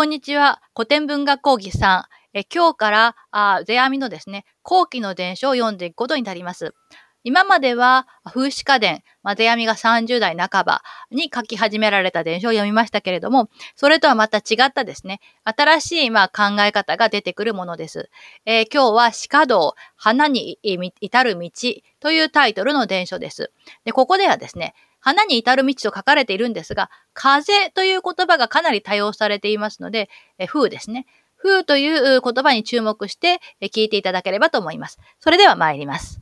こんにちは。古典文学講義さん。え今日からあ世阿弥のですね、後期の伝書を読んでいくことになります。今までは風刺家伝、まあ、世阿弥が30代半ばに書き始められた伝書を読みましたけれども、それとはまた違ったですね、新しいまあ考え方が出てくるものです。えー、今日は鹿道、花に至る道というタイトルの伝書です。で、ここではですね、花に至る道と書かれているんですが、風という言葉がかなり多用されていますので、え風ですね。風という言葉に注目して聞いていただければと思います。それでは参ります。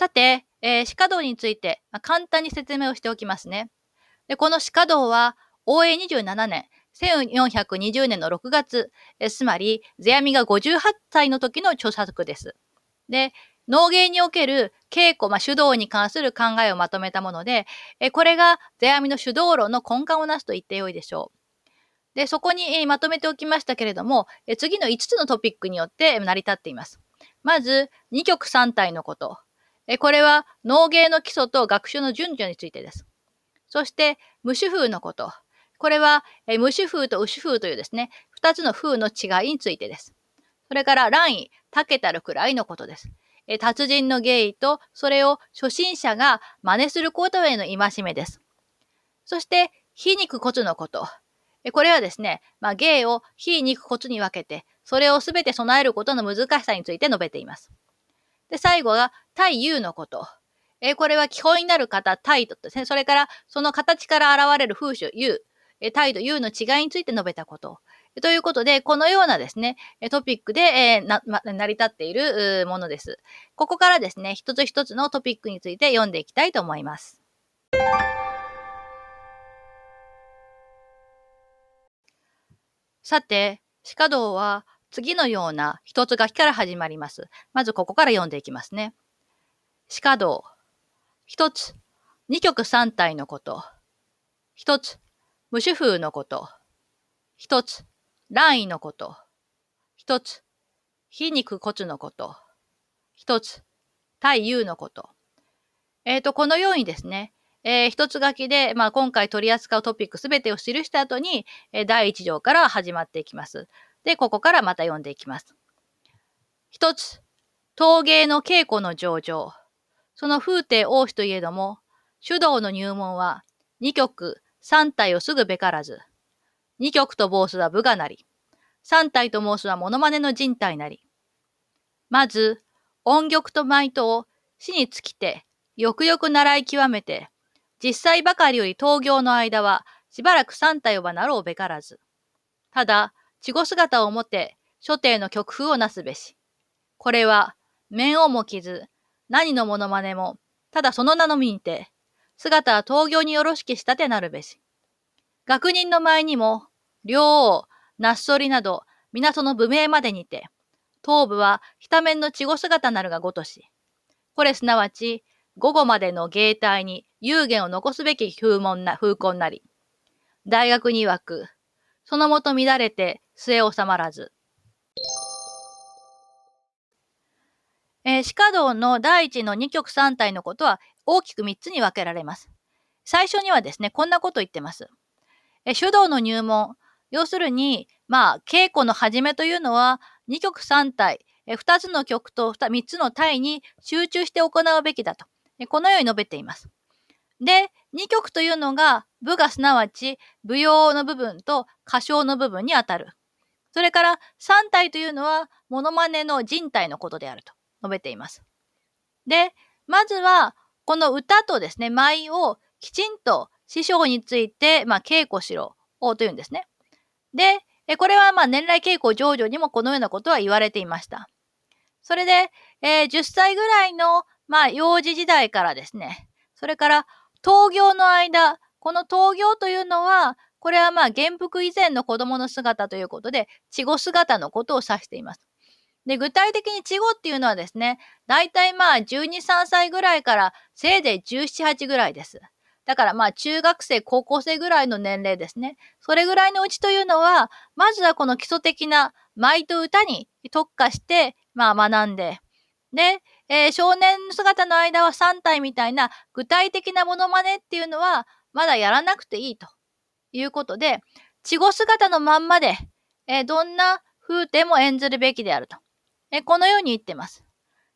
さて、えー、鹿道について、まあ、簡単に説明をしておきますね。でこの鹿道は、応永27年、1420年の6月、つまり、世阿弥が58歳の時の著作です。で、農芸における稽古、まあ、主導に関する考えをまとめたもので、えこれが世阿弥の主導論の根幹をなすと言ってよいでしょう。で、そこに、まとめておきましたけれども、次の5つのトピックによって成り立っています。まず、二曲三体のこと。これは農芸の基礎と学習の順序についてです。そして、無主風のこと。これは、え無主風と牛風というですね、二つの風の違いについてです。それから、乱位、たけたるくらいのことです。え達人の芸意と、それを初心者が真似することへの戒めです。そして、火肉骨のこと。えこれはですね、まあ、芸を火肉骨に分けて、それをすべて備えることの難しさについて述べています。で、最後が、対優のこと。えこれは基本になる方、態度ですね。それから、その形から現れる風習、優。態度、優の違いについて述べたこと。ということで、このようなですね、トピックで、え、な、ま、成り立っているものです。ここからですね、一つ一つのトピックについて読んでいきたいと思います。さて、鹿道は次のような一つ書きから始まります。まずここから読んでいきますね。鹿道。一つ、二曲三体のこと。一つ、無主風のこと。一つ、乱意のこと。一つ、非肉骨のこと。一つ、対優のこと。えっ、ー、と、このようにですね、えー、一つ書きで、まあ、今回取り扱うトピックすべてを記した後に、えー、第一条から始まっていきます。で、ここからまた読んでいきます。一つ、陶芸の稽古の上場。その風景王子といえども、主導の入門は二曲三体をすぐべからず、二曲と申すは部がなり、三体と申すはモノマネの人体なり。まず、音曲と舞とを死に尽きて、よくよく習い極めて、実際ばかりより闘行の間は、しばらく三体をばなろうべからず。ただ、稚語姿をもて、所定の曲風をなすべし。これは、面をも傷、何のモノマネも、ただその名のみにて、姿は闘行によろしきしたてなるべし。学人の前にも、両王、なっそりなど、皆その武名までにて、頭部はた面の稚語姿なるがごとし。これすなわち、午後までの芸体に有限を残すべき風文な、風根なり。大学に曰く、そのもと乱れて末収まらず。えー、鹿道の第一の二曲三体のことは大きく3つに分けられます。最初にはですね、こんなこと言ってます。え手動の入門。要するに、まあ、稽古の始めというのは、2曲3体、え2つの曲と 3, 3つの体に集中して行うべきだと。えこのように述べています。で、2曲というのが、部がすなわち、舞踊の部分と歌唱の部分にあたる。それから、3体というのは、モノマネの人体のことであると述べています。で、まずは、この歌とですね、舞をきちんと師匠について、まあ、稽古しろというんですね。で、これはまあ年来稽古上場にもこのようなことは言われていました。それで、えー、10歳ぐらいの、まあ、幼児時代からですね、それから闘業の間、この闘業というのは、これはまあ元服以前の子供の姿ということで、稚語姿のことを指しています。で、具体的に稚語っていうのはですね、大体まあ12、3歳ぐらいからせいぜい17、8ぐらいです。だからまあ中学生、高校生ぐらいの年齢ですね。それぐらいのうちというのは、まずはこの基礎的な舞と歌に特化して、まあ学んで、で、えー、少年姿の間は3体みたいな具体的なモノマネっていうのはまだやらなくていいということで、稚語姿のまんまで、えー、どんな風景も演ずるべきであると。え、このように言ってます。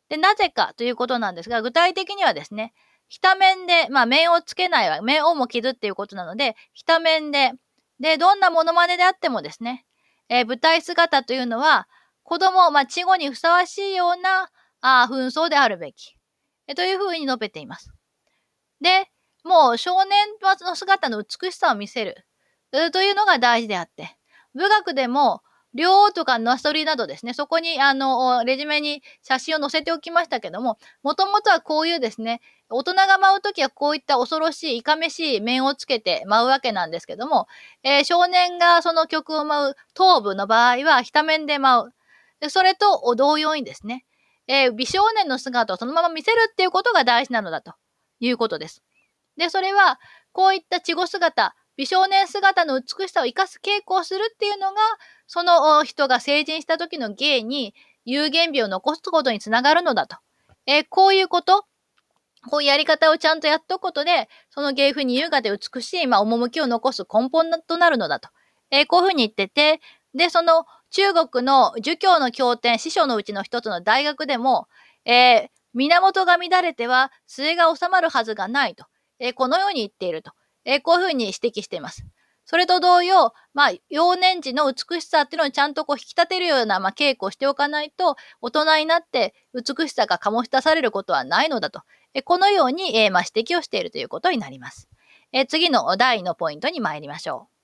で、なぜかということなんですが、具体的にはですね、ひた面で、まあ面をつけないわ、面をも傷っていうことなので、ひた面で、で、どんなモノマネであってもですね、えー、舞台姿というのは、子供、まあ、稚語にふさわしいような、あ紛争であるべき、えー、というふうに述べています。で、もう少年の姿の美しさを見せる、というのが大事であって、武学でも、両とかナストリなどですね、そこに、あの、レジュメに写真を載せておきましたけども、もともとはこういうですね、大人が舞うときはこういった恐ろしい、いかめしい面をつけて舞うわけなんですけども、えー、少年がその曲を舞う頭部の場合は、ひた面で舞う。でそれと同様にですね、えー、美少年の姿をそのまま見せるっていうことが大事なのだということです。で、それは、こういった稚語姿、美少年姿の美しさを生かす傾向をするっていうのが、その人が成人した時の芸に有限美を残すことにつながるのだと。えー、こういうこと、こういうやり方をちゃんとやっとくことで、その芸風に優雅で美しい、まあ、趣を残す根本となるのだと。えー、こういうふうに言ってて、で、その中国の儒教の経典、師匠のうちの一つの大学でも、えー、源が乱れては末が収まるはずがないと。えー、このように言っていると。えー、こういうふうに指摘しています。それと同様、まあ、幼年時の美しさっていうのをちゃんとこう引き立てるような、まあ、稽古をしておかないと、大人になって美しさが醸し出されることはないのだと。えこのように、えー、まあ、指摘をしているということになります。え次の第2のポイントに参りましょう。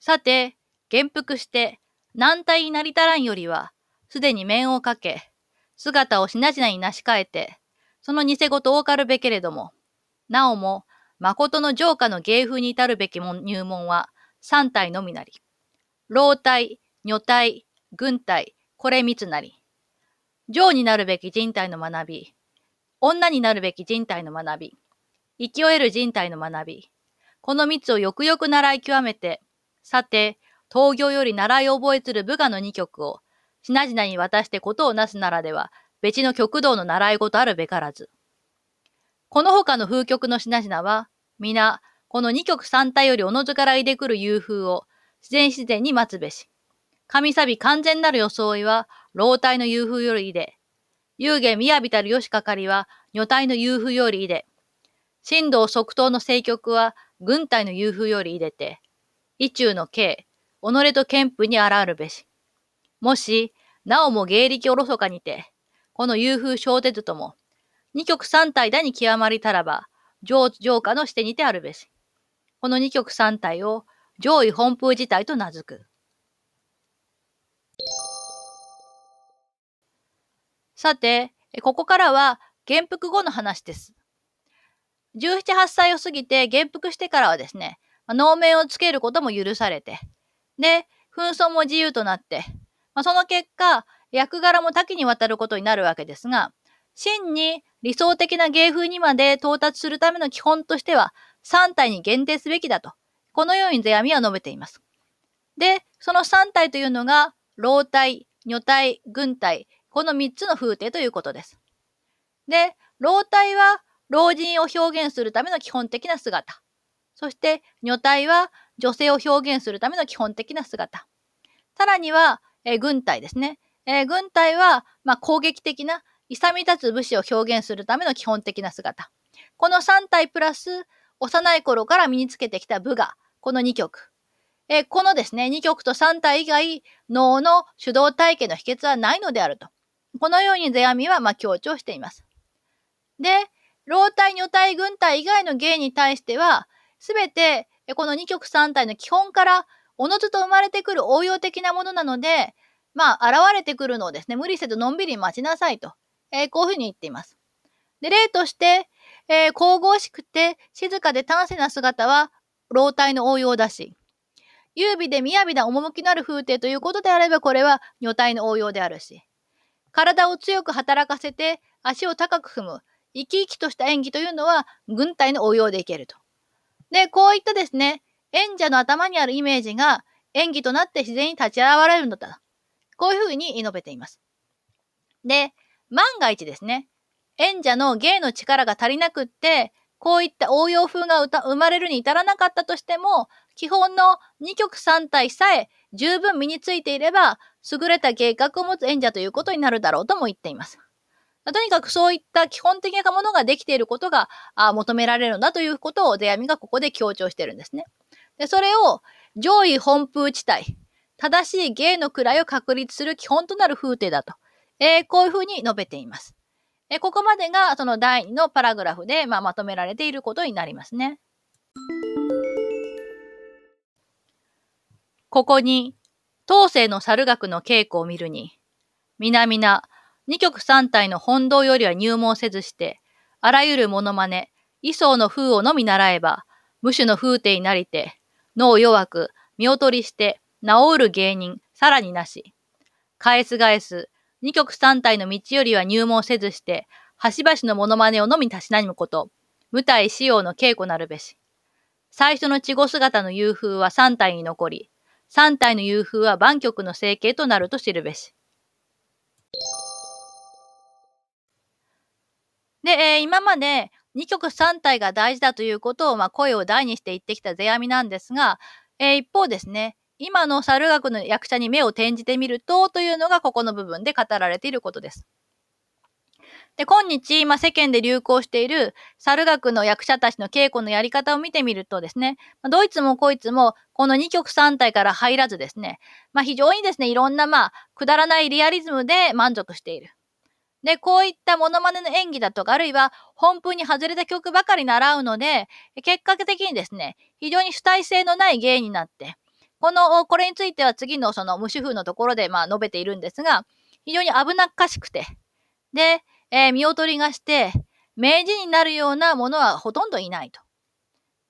さて、元服して軟体になりたらんよりは、すでに面をかけ、姿をしなじなになし替えて、その偽事を多かるべけれども、なおも誠の浄化の芸風に至るべき入門は三体のみなり。老体、女体、軍体、これ三つなり。上になるべき人体の学び。女になるべき人体の学び。生き終える人体の学び。この三つをよくよく習い極めて、さて、東行より習い覚えする部下の二曲を、しなじなに渡してことをなすならでは、別の極道の習い事あるべからず。この他の風曲の品々は、皆、この二曲三体よりおのずからいでくる夕風を、自然自然に待つべし。神サビ完全なる装いは、老体の夕風よりいで。幽玄雅たるよしかかりは、女体の夕風よりいで。神道即答の聖曲は、軍隊の夕風よりいでて。意中の刑、己と憲府にあらるべし。もし、なおも芸力おろそかにて、この夕風小鉄とも、二曲三体だに極まりたらば、上上下の視点にてあるべし。この二曲三体を上位本風自体と名付く。さて、ここからは元服後の話です。17、8歳を過ぎて元服してからはですね、能面をつけることも許されて、で、紛争も自由となって、まあ、その結果、役柄も多岐にわたることになるわけですが、真に理想的な芸風にまで到達するための基本としては、3体に限定すべきだと。このように世阿弥は述べています。で、その3体というのが、老体、女体、軍体、この3つの風景ということです。で、老体は老人を表現するための基本的な姿。そして、女体は女性を表現するための基本的な姿。さらには、え軍隊ですね。えー、軍隊は、まあ、攻撃的な勇み立つ武士を表現するための基本的な姿。この3体プラス、幼い頃から身につけてきた武が、この2曲。えー、このですね、2曲と3体以外、脳の主導体系の秘訣はないのであると。このように世阿弥は、ま強調しています。で、老体、女体、軍隊以外の芸に対しては、すべて、この2曲3体の基本から、おのずと生まれてくる応用的なものなので、まあ、現れてくるのをですね、無理せずのんびり待ちなさいと。えー、こういうふうに言っています。で、例として、えー、神々しくて静かで端正な姿は老体の応用だし、優美で雅な趣のある風景ということであれば、これは女体の応用であるし、体を強く働かせて足を高く踏む、生き生きとした演技というのは軍隊の応用でいけると。で、こういったですね、演者の頭にあるイメージが演技となって自然に立ち現れるのだ。こういうふうに述べています。で、万が一ですね、演者の芸の力が足りなくって、こういった応用風が生まれるに至らなかったとしても、基本の2曲3体さえ十分身についていれば、優れた芸格を持つ演者ということになるだろうとも言っています。とにかくそういった基本的なものができていることが求められるんだということを出闇がここで強調してるんですね。で、それを上位本風地帯、正しい芸の位を確立する基本となる風景だと、えー、こういうふうに述べています。えー、ここまでがその第2のパラグラフで、まあ、まとめられていることになりますね。ここに、当世の猿学の稽古を見るに、皆々、二曲三体の本堂よりは入門せずして、あらゆるモノマネ、衣装の風をのみ習えば、無種の風体になりて、脳弱く、見劣りして、治る芸人、さらになし。返す返す、二曲三体の道よりは入門せずして、端々のモノマネをのみたしなむこと、舞台仕様の稽古なるべし。最初の稚語姿の夕風は三体に残り、三体の夕風は万曲の成形となると知るべし。で、えー、今まで二曲三体が大事だということを、まあ、声を大にして言ってきた世阿弥なんですが、えー、一方ですね、今の猿楽の役者に目を転じてみると、というのがここの部分で語られていることです。で、今日、今世間で流行している猿楽の役者たちの稽古のやり方を見てみるとですね、どいつもこいつもこの2曲3体から入らずですね、まあ非常にですね、いろんなまあくだらないリアリズムで満足している。で、こういったモノマネの演技だとか、あるいは本風に外れた曲ばかり習うので、結果的にですね、非常に主体性のない芸になって、この、これについては次のその無主風のところでまあ述べているんですが、非常に危なっかしくて、で、えー、見劣りがして、明治になるようなものはほとんどいないと。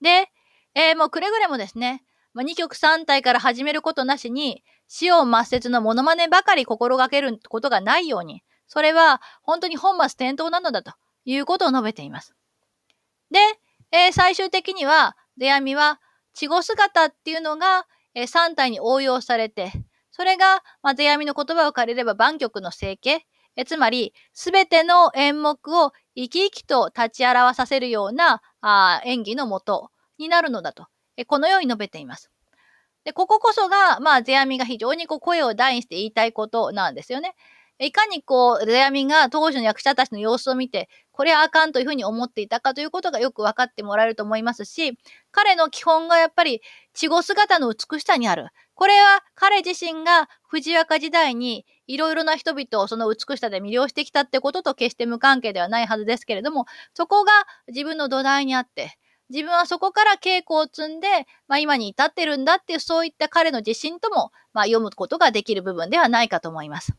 で、えー、もうくれぐれもですね、まあ、2曲3体から始めることなしに、死を抹殺のモノマネばかり心がけることがないように、それは本当に本末転倒なのだということを述べています。で、えー、最終的には、出闇は、稚語姿っていうのが、えー、3体に応用されて、それが、まあ、世阿弥の言葉を借りれば万曲の整形、えつまり、すべての演目を生き生きと立ち表させるようなあ演技のもとになるのだと、えこのように述べています。で、こここそが、まあ、世阿弥が非常にこう声を大にして言いたいことなんですよね。いかにこう、世阿弥が当時の役者たちの様子を見て、これはあかんというふうに思っていたかということがよく分かってもらえると思いますし、彼の基本がやっぱり、稚語姿の美しさにある。これは彼自身が藤若時代にいろいろな人々をその美しさで魅了してきたってことと決して無関係ではないはずですけれども、そこが自分の土台にあって、自分はそこから稽古を積んで、まあ、今に至ってるんだっていうそういった彼の自信とも、まあ、読むことができる部分ではないかと思います。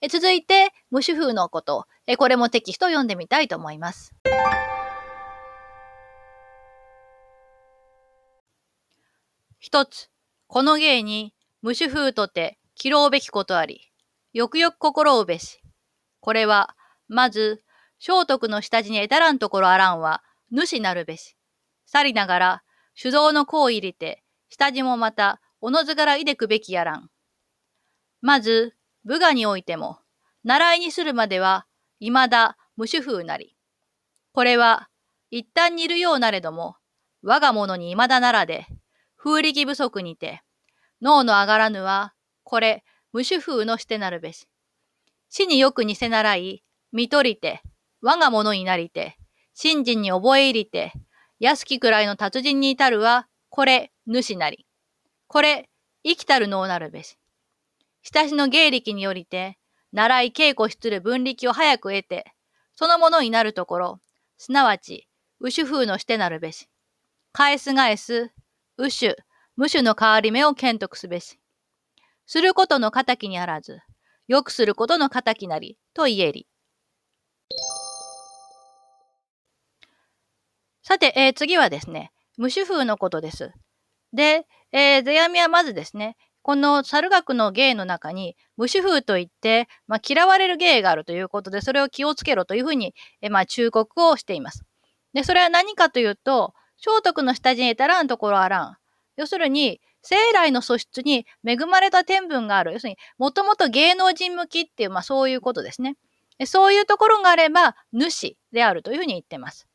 え続いて、無主風のこと、えこれもテキスト読んでみたいと思います。一つ、この芸に無主風とて切ろうべきことあり、よくよく心をべし。これは、まず、聖徳の下地に得たらんところあらんは、主なるべし。さりながら、手動の子を入れて、下地もまた、おのずからいでくべきやらん。まず、武雅においても、習いにするまでは、未だ無主風なり。これは、一旦にいるようなれども、我が物に未だならで、風力不足にて、脳の上がらぬは、これ、無主風のしてなるべし。死によく似せならい、見とりて、我が物になりて、信心に覚え入りて、安きくらいの達人に至るは、これ、主なり。これ、生きたる脳なるべし。親しの芸力によりて、習い稽古しつる分力を早く得て、そのものになるところ、すなわち、ウシュ風のしてなるべし。返す返す、ウシュ、無種の変わり目を検討すべし。することの敵にあらず、よくすることの敵なり、と言えり。さて、えー、次はですね、無種風のことです。で、えー、世阿弥はまずですね、この猿楽の芸の中に、無種風といって、まあ、嫌われる芸があるということで、それを気をつけろというふうに、えまあ、忠告をしています。で、それは何かというと、聖徳の下地にたらんところあらん。要するに、生来の素質に恵まれた天分がある。要するに、もともと芸能人向きっていう、まあそういうことですね。そういうところがあれば、主であるというふうに言ってます。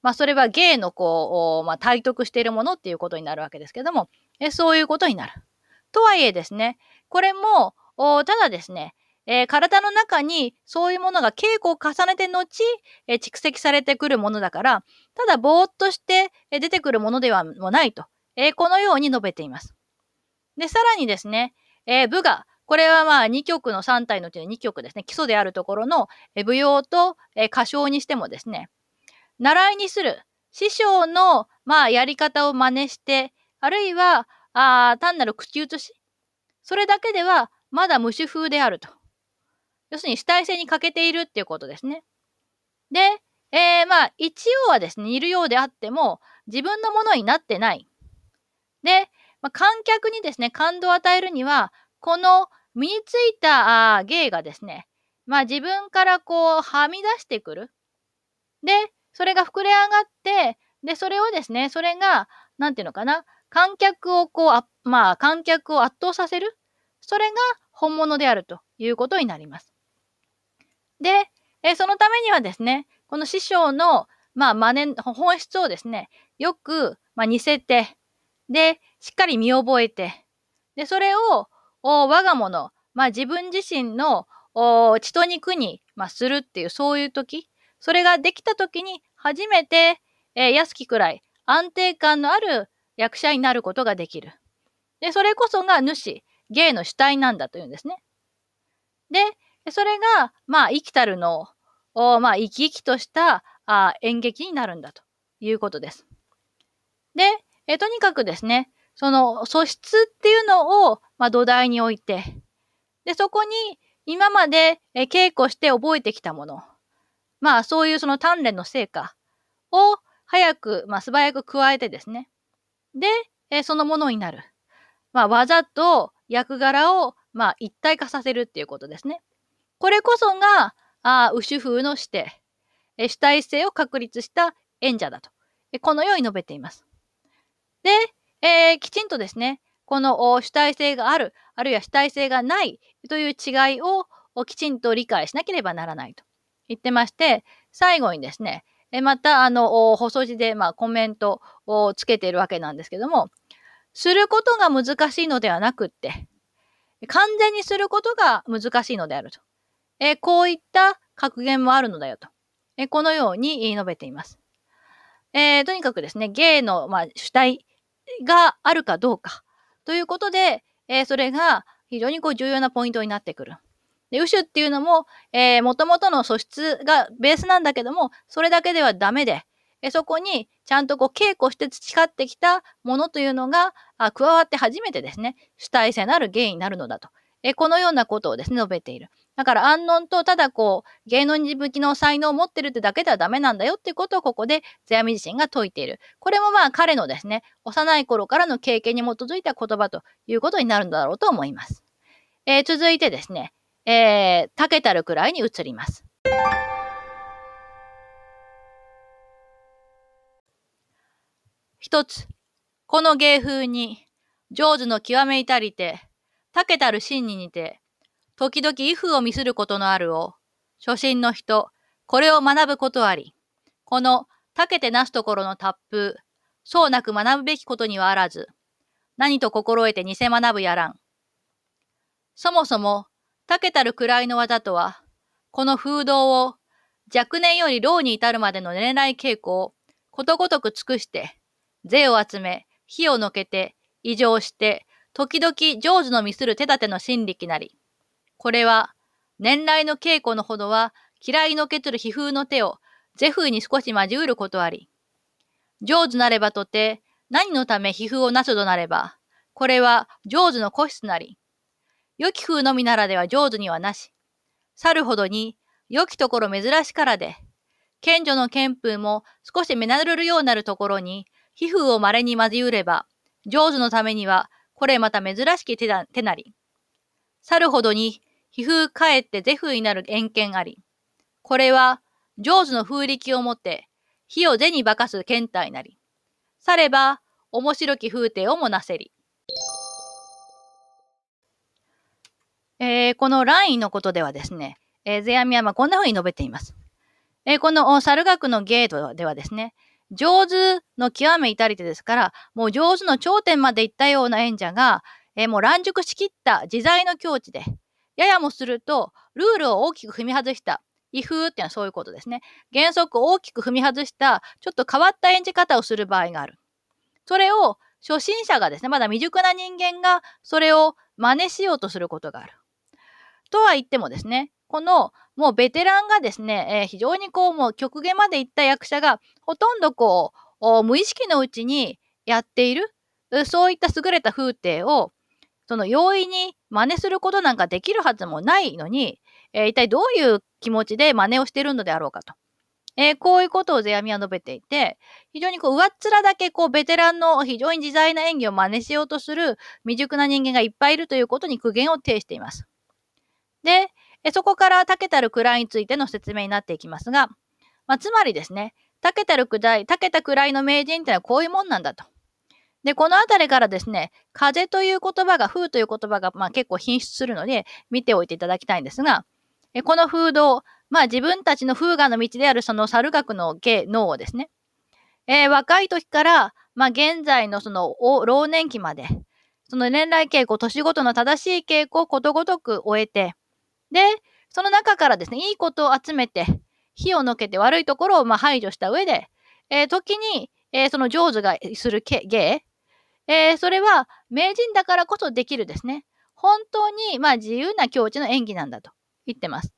まあそれは芸のこう、まあ体得しているものっていうことになるわけですけども、そういうことになる。とはいえですね、これも、ただですね、えー、体の中にそういうものが稽古を重ねて後、えー、蓄積されてくるものだから、ただぼーっとして出てくるものではもないと、え、このように述べています。で、さらにですね、え武が、これはまあ2曲の3体のうちの2曲ですね、基礎であるところの、え舞踊と、え歌唱にしてもですね、習いにする師匠のまあやり方を真似して、あるいはああ単なる口移し、それだけではまだ無主風であると。要するに主体性に欠けているっていうことですね。で、えー、まあ、一応はですね、いるようであっても、自分のものになってない。で、まあ、観客にですね、感動を与えるには、この身についたあ芸がですね、まあ自分からこう、はみ出してくる。で、それが膨れ上がって、で、それをですね、それが、なんていうのかな、観客をこう、あまあ、観客を圧倒させる？それが本物であるということになります。で、えそのためにはですね、この師匠の、まあ、真似、本質をですね、よく、まあ、似せて、で、しっかり見覚えて、で、それを、お我が物、まあ、自分自身の血と肉に、まあ、するっていう、そういう時、それができた時に、初めて、えー、安きくらい安定感のある役者になることができる。で、それこそが主、芸の主体なんだというんですね。で、それが、まあ、生きたるのを、まあ、生き生きとしたあ演劇になるんだということです。で、えとにかくですね、その素質っていうのを、まあ、土台に置いて、で、そこに今まで稽古して覚えてきたもの、まあ、そういうその鍛錬の成果を早く、まあ、素早く加えてですね、で、えそのものになる。まあ、技と役柄を、まあ、一体化させるっていうことですね。これこそが、あウシュ風の視点、え主体性を確立した演者だと、えこのように述べています。で、えー、きちんとですね、この主体性がある、あるいは主体性がないという違いをきちんと理解しなければならないと言ってまして、最後にですね、えまた、あの、細字で、まあ、コメントをつけているわけなんですけども、することが難しいのではなくって、完全にすることが難しいのであると。えこういった格言もあるのだよと。えこのように述べています。えー、とにかくですね、芸の、まあ、主体があるかどうかということで、えー、それが非常にこう重要なポイントになってくる。で、ウシュっていうのも、えー、元々の素質がベースなんだけども、それだけではダメで、えそこにちゃんとこう稽古して培ってきたものというのがあ加わって初めてですね、主体性のある芸になるのだと。えこのようなことをですね、述べている。だから安穏とただこう、芸能人向きの才能を持ってるってだけではダメなんだよっていうことをここで世阿弥自身が説いている。これもまあ彼のですね、幼い頃からの経験に基づいた言葉ということになるんだろうと思います。えー、続いてですね、えー、たけたるくらいに移ります。一つ、この芸風に、上手の極め至りて、たけたる真に似て、時々威風を見することのあるを、初心の人、これを学ぶことあり、この、たけてなすところの達風、そうなく学ぶべきことにはあらず、何と心得て偽学ぶやらん。そもそも、たけたる位の技とは、この風道を、若年より老に至るまでの恋愛稽古を、ことごとく尽くして、税を集め、火をのけて、異常して、時々上手の見する手立ての心力なり。これは、年来の稽古のほどは、嫌いのけつる皮膚の手を、ゼフに少し交うることあり。上手なればとて、何のため皮膚をなすとなれば、これは上手の個室なり。良き風のみならでは上手にはなし。去るほどに、良きところ珍しからで、賢女の憲風も少し目なるようなるところに、皮膚を稀に交うれば、上手のためにはこれまた珍しき手だ手なり。去るほどに、皮膚かえってゼフになる遠見あり。これは、上手の風力をもって、火を手に化かす検体なり。されば、面白き風景をもなせり。えー、このラインのことではですね、えー、世阿弥はまこんな風に述べています。えー、この猿学のゲートではですね、上手の極め至り手ですから、もう上手の頂点まで行ったような演者が、えー、もう乱熟しきった自在の境地で、ややもすると、ルールを大きく踏み外した、威風っていうのはそういうことですね。原則を大きく踏み外した、ちょっと変わった演じ方をする場合がある。それを初心者がですね、まだ未熟な人間がそれを真似しようとすることがある。とは言ってもですね、このもうベテランがですね、えー、非常にこうもう極限までいった役者がほとんどこう無意識のうちにやっているそういった優れた風景をその容易に真似することなんかできるはずもないのに、えー、一体どういう気持ちで真似をしているのであろうかと。えー、こういうことを世阿弥は述べていて、非常にこう上っ面だけこうベテランの非常に自在な演技を真似しようとする未熟な人間がいっぱいいるということに苦言を呈しています。で、そこから竹たる位についての説明になっていきますが、まあ、つまりですね、竹たる位、竹た位の名人ってのはこういうもんなんだと。で、このあたりからですね、風という言葉が、風という言葉が、まあ、結構品質するので、見ておいていただきたいんですが、この風土、まあ自分たちの風雅の道であるその猿学の芸、脳をですね、えー、若い時から、まあ現在のその老年期まで、その年来傾向、年ごとの正しい傾向をことごとく終えて、で、その中からですね、いいことを集めて、火をのけて悪いところをま排除した上で、えー、時に、えー、その上手がする芸、えー、それは名人だからこそできるですね。本当に、まあ、自由な境地の演技なんだと言ってます。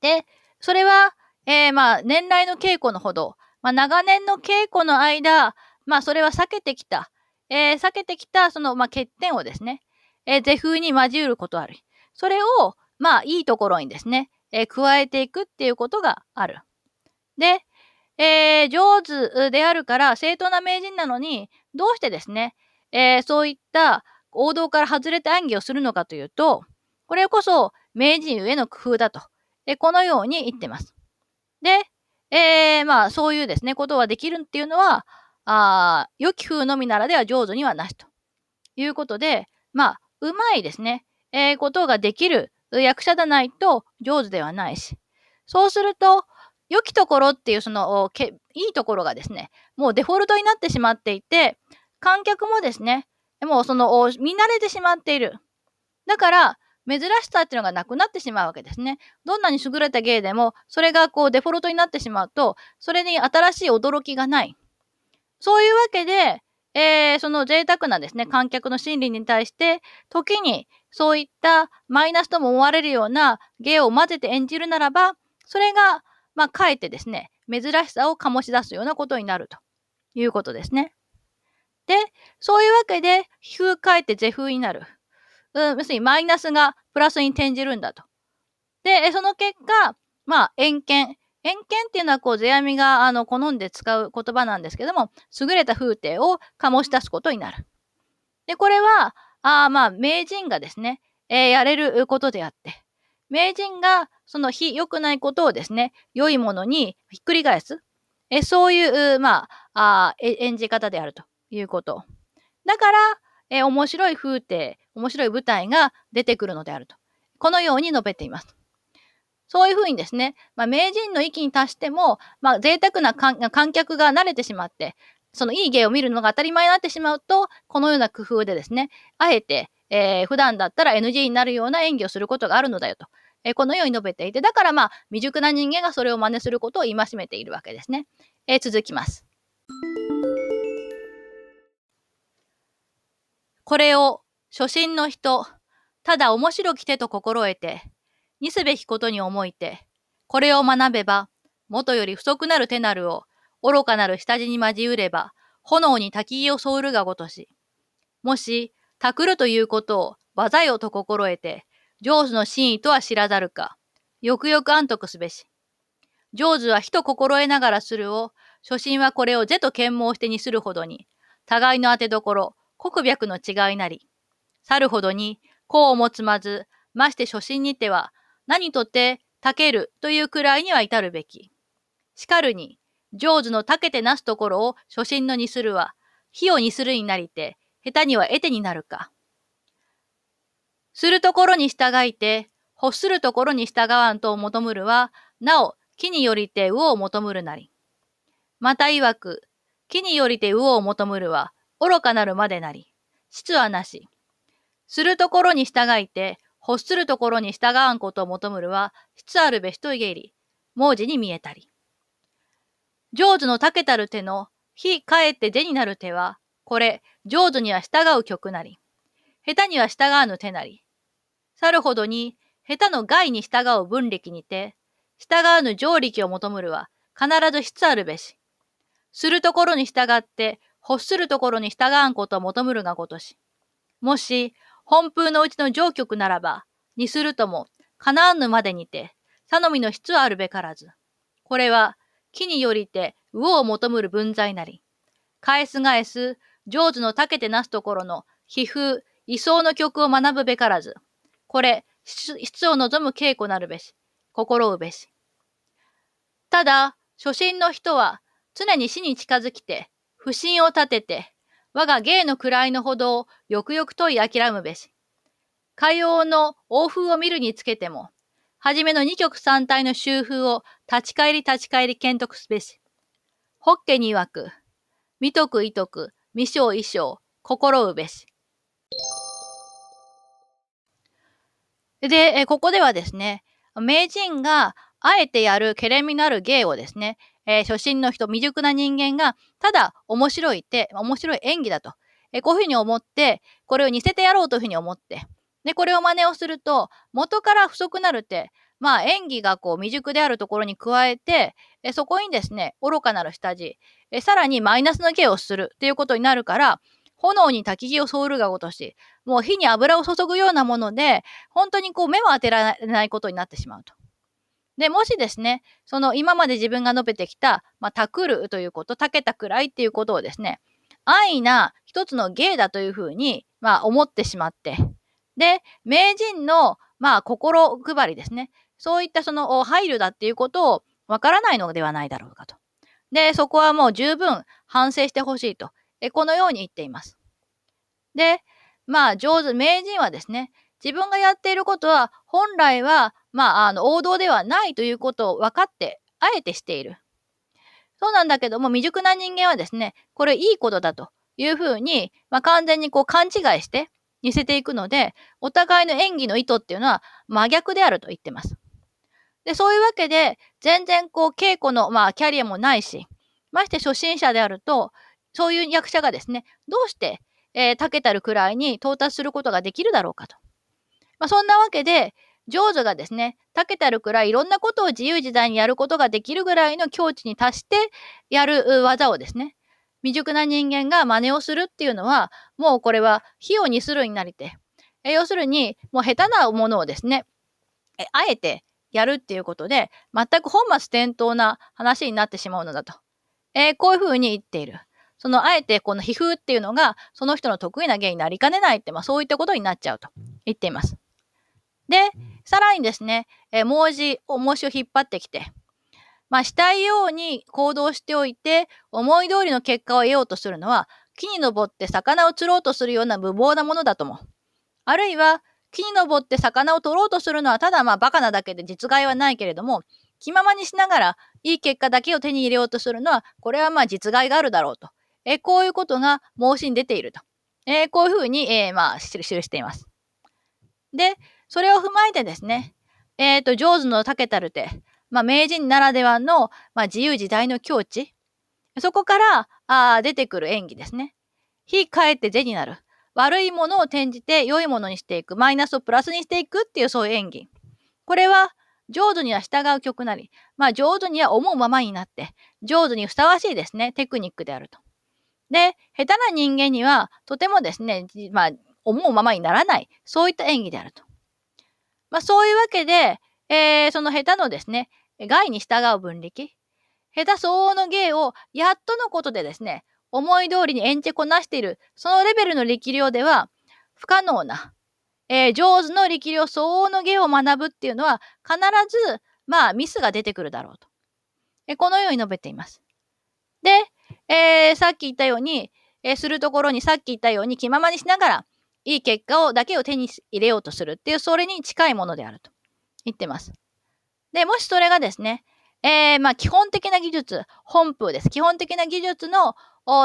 で、それは、えー、まあ、年来の稽古のほど、まあ、長年の稽古の間、まあ、それは避けてきた、えー、避けてきた、その、まあ、欠点をですね、えー、是風に交うることある。それを、まあ、いいところにですね、えー、加えていくっていうことがある。で、えー、上手であるから正当な名人なのに、どうしてですね、えー、そういった王道から外れた演技をするのかというと、これこそ名人への工夫だと、えー、このように言ってます。で、えー、まあ、そういうですね、ことができるっていうのは、あ良き風のみならでは上手にはなしということで、まあ、うまいですね、えー、ことができる役者でないと上手ではないし、そうすると、良きところっていうそのいいところがですね、もうデフォルトになってしまっていて、観客もですね、もうその見慣れてしまっている。だから、珍しさっていうのがなくなってしまうわけですね。どんなに優れた芸でも、それがこうデフォルトになってしまうと、それに新しい驚きがない。そういうわけで、えー、その贅沢なですね、観客の心理に対して、時にそういったマイナスとも思われるような芸を混ぜて演じるならば、それが、まあ、かえってですね、珍しさを醸し出すようなことになるということですね。で、そういうわけで、風かえって是風になる。うん、要するにマイナスがプラスに転じるんだと。で、その結果、まあ、遠見。偏見っていうのは、こう、世阿弥が、あの、好んで使う言葉なんですけども、優れた風景を醸し出すことになる。で、これは、あまあ、名人がですね、えー、やれることであって、名人が、その非良くないことをですね、良いものにひっくり返す。えそういう、まあ、あ演じ方であるということ。だから、え面白い風景、面白い舞台が出てくるのであると。このように述べています。そういうふうにですね、まあ、名人の域に達しても、まあ、贅沢な観客が慣れてしまって、そのいい芸を見るのが当たり前になってしまうと、このような工夫でですね、あえて、えー、普段だったら NG になるような演技をすることがあるのだよと。えー、このように述べていて、だからまあ、未熟な人間がそれを真似することを戒めているわけですね。えー、続きます。これを初心の人、ただ面白き手と心得て、にすべきことに思いて、これを学べば、元より不足なる手なるを、愚かなる下地に交うれば、炎に焚き木を添うるがごとし。もし、たくるということを、技よと心得て、上手の真意とは知らざるか、よくよく安徳すべし。上手は人心得ながらするを、初心はこれを是と剣網してにするほどに、互いの当てどころ、国脈の違いなり、去るほどに、功をもつまず、まして初心にては、何とて、たけるというくらいには至るべき。しかるに、上手のたけてなすところを初心のにするは、火をにするになりて、下手には得手になるか。するところに従いて、欲するところに従わんと求むるは、なお、木によりて魚を求むるなり。また曰く、木によりて魚を求むるは、愚かなるまでなり。質はなし。するところに従いて、欲するところに従わんことを求むるは、質あるべしと言えり、文字に見えたり。上手のたけたる手の、非かえって手になる手は、これ、上手には従う曲なり。下手には従わぬ手なり。さるほどに、下手の害に従う分力にて、従わぬ上力を求むるは、必ず質あるべし。するところに従って、欲するところに従わんことを求むるがごとし。もし、本風のうちの上局ならば、にするとも、叶わぬまでにて、頼みの質はあるべからず。これは、木によりて、魚を求むる分際なり。返す返す、上手のたけてなすところの、皮膚、位相の曲を学ぶべからず。これ、質を望む稽古なるべし。心うべし。ただ、初心の人は、常に死に近づきて、不信を立てて、我が芸の位のほどをよくよく問い諦むべし。海王の欧風を見るにつけても、はじめの二曲三体の修風を立ち返り立ち返り検討すべし。ホッケに曰く、見とく意徳、未生衣装、心うべし。で、ここではですね、名人があえてやるけれみのある芸をですね、えー、初心の人、未熟な人間が、ただ面白いって、面白い演技だと、えー、こういうふうに思って、これを似せてやろうというふうに思って、で、これを真似をすると、元から不足なるって、まあ演技がこう未熟であるところに加えて、えそこにですね、愚かなる下地、えさらにマイナスの芸をするっていうことになるから、炎に焚き木を添うるがごとし、もう火に油を注ぐようなもので、本当にこう目も当てられないことになってしまうと。で、もしですね、その今まで自分が述べてきた、まあ、たくるということ、たけたくらいっていうことをですね、安易な一つの芸だというふうに、まあ、思ってしまって、で、名人の、まあ、心配りですね。そういったその配慮だっていうことをわからないのではないだろうかと。で、そこはもう十分反省してほしいと。えこのように言っています。で、まあ、上手、名人はですね、自分がやっていることは本来はまあ、あの、王道ではないということを分かって、あえてしている。そうなんだけども、未熟な人間はですね、これいいことだというふうに、まあ、完全にこう勘違いして似せていくので、お互いの演技の意図っていうのは真逆であると言ってます。で、そういうわけで、全然こう稽古の、まあ、キャリアもないし、まして初心者であると、そういう役者がですね、どうして、えー、たけたるくらいに到達することができるだろうかと。まあ、そんなわけで、上手がですね、たけたるくらいいろんなことを自由自在にやることができるぐらいの境地に達してやる技をですね、未熟な人間が真似をするっていうのは、もうこれは火をにするになりて、え要するに、もう下手なものをですね、えあえてやるっていうことで、全く本末転倒な話になってしまうのだと。えー、こういうふうに言っている。そのあえてこの皮膚っていうのがその人の得意な芸になりかねないって、まあそういったことになっちゃうと言っています。で、さらにですね、えー、文字、重しを引っ張ってきて、まあ、したいように行動しておいて、思い通りの結果を得ようとするのは、木に登って魚を釣ろうとするような無謀なものだとも。あるいは、木に登って魚を取ろうとするのはただまあバカなだけで実害はないけれども、気ままにしながらいい結果だけを手に入れようとするのは、これはまあ実害があるだろうと。えこういうことが申しに出ていると。えー、こういうふうに、えー、まあ記しています。で、それを踏まえてですね、えっ、ー、と、上手のたけたる手、まあ、名人ならではの、まあ、自由自在の境地、そこからあ出てくる演技ですね。非かえって是になる。悪いものを転じて良いものにしていく。マイナスをプラスにしていくっていうそういう演技。これは上手には従う曲なり、まあ上手には思うままになって、上手にふさわしいですね、テクニックであると。で、下手な人間にはとてもですね、まあ思うままにならない、そういった演技であると。まあそういうわけで、えー、その下手のですね、害に従う分力、下手相応の芸をやっとのことでですね、思い通りに演じこなしている、そのレベルの力量では、不可能な、えー、上手の力量相応の芸を学ぶっていうのは、必ず、まあ、ミスが出てくるだろうと。えー、このように述べています。で、えー、さっき言ったように、えするところにさっき言ったように気ままにしながら、いい結果をだけを手に入れようとするっていう、それに近いものであると言ってます。で、もしそれがですね、えー、まあ基本的な技術、本風です。基本的な技術の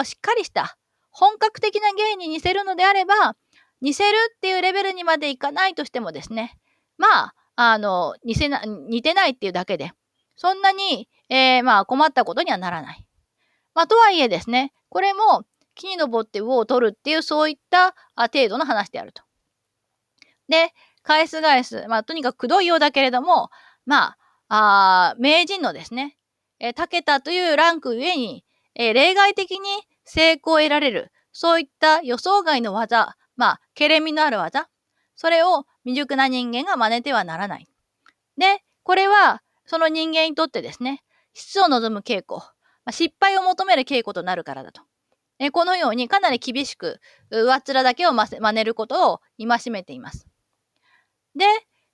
しっかりした本格的な芸に似せるのであれば、似せるっていうレベルにまでいかないとしてもですね、まあ、あの、似せな、似てないっていうだけで、そんなに、えー、まあ困ったことにはならない。まあ、とはいえですね、これも木に登って魚を取るっていうそういった程度の話であると。で、返す返す。まあ、とにかくくどいようだけれども、まあ、あ名人のですね、えー、竹田というランク上に、えー、例外的に成功を得られる、そういった予想外の技、まあ、けれみのある技、それを未熟な人間が真似てはならない。で、これは、その人間にとってですね、質を望む稽古、まあ、失敗を求める稽古となるからだと。えこのようにかなり厳しく、上っ面だけを真似ることを戒めています。で、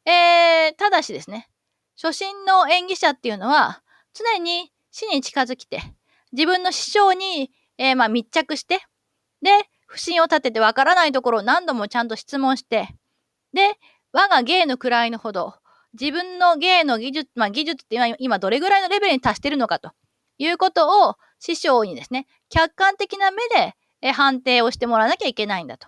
えー、ただしですね、初心の演技者っていうのは、常に死に近づきて、自分の師匠に、えー、まあ、密着して、で、不審を立ててわからないところを何度もちゃんと質問して、で、我が芸の位のほど、自分の芸の技術、まあ技術って今今どれぐらいのレベルに達してるのかということを師匠にですね、客観的な目で判定をしてもらわなきゃいけないんだと。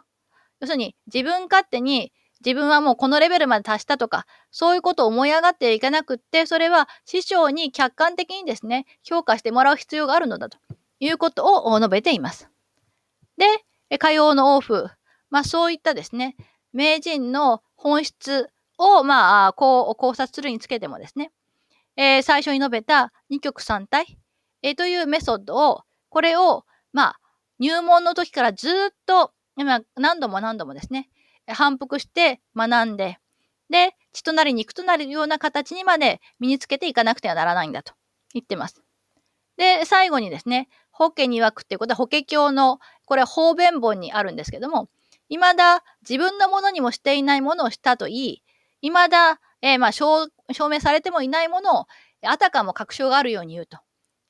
要するに自分勝手に自分はもうこのレベルまで達したとか、そういうことを思い上がっていかなくって、それは師匠に客観的にですね、評価してもらう必要があるのだということを述べています。で、火曜の王府、まあそういったですね、名人の本質を、まあ、こう考察するにつけてもですね、えー、最初に述べた二極三体、えー、というメソッドを、これを、まあ、入門の時からずっと、ま何度も何度もですね、反復して学んで、で、血となり肉となるような形にまで身につけていかなくてはならないんだと言ってます。で、最後にですね、法華に曰くっていうことは法華経の、これは方便本にあるんですけども、未だ自分のものにもしていないものをしたと言い、未だ、えー、まあ証、証明されてもいないものを、あたかも確証があるように言うと。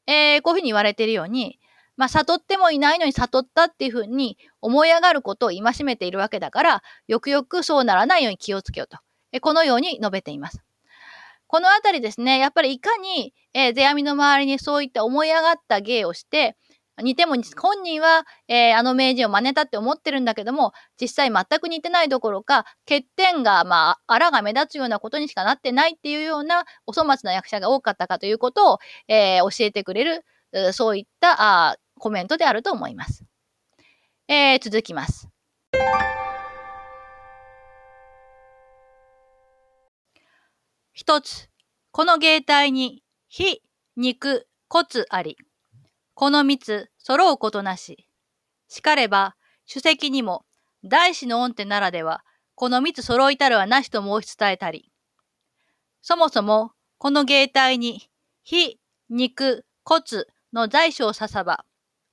えー、こういうふうに言われているように、まあ、悟ってもいないのに悟ったっていうふうに思い上がることを戒めているわけだから、よくよくそうならないように気をつけようと。えこのように述べています。このあたりですね、やっぱりいかに、えー、世阿弥の周りにそういった思い上がった芸をして、似ても本人は、えー、あの名人を真似たって思ってるんだけども実際全く似てないどころか欠点がまああらが目立つようなことにしかなってないっていうようなお粗末な役者が多かったかということを、えー、教えてくれるそういったあコメントであると思います。えー、続きます。一つ、この芸体に、火、肉、骨あり。この三つ、揃うことなし。しかれば、主席にも、大師の恩手ならでは、この三つ揃いたるはなしと申し伝えたり。そもそも、この芸体に、火、肉、骨の在所をささば、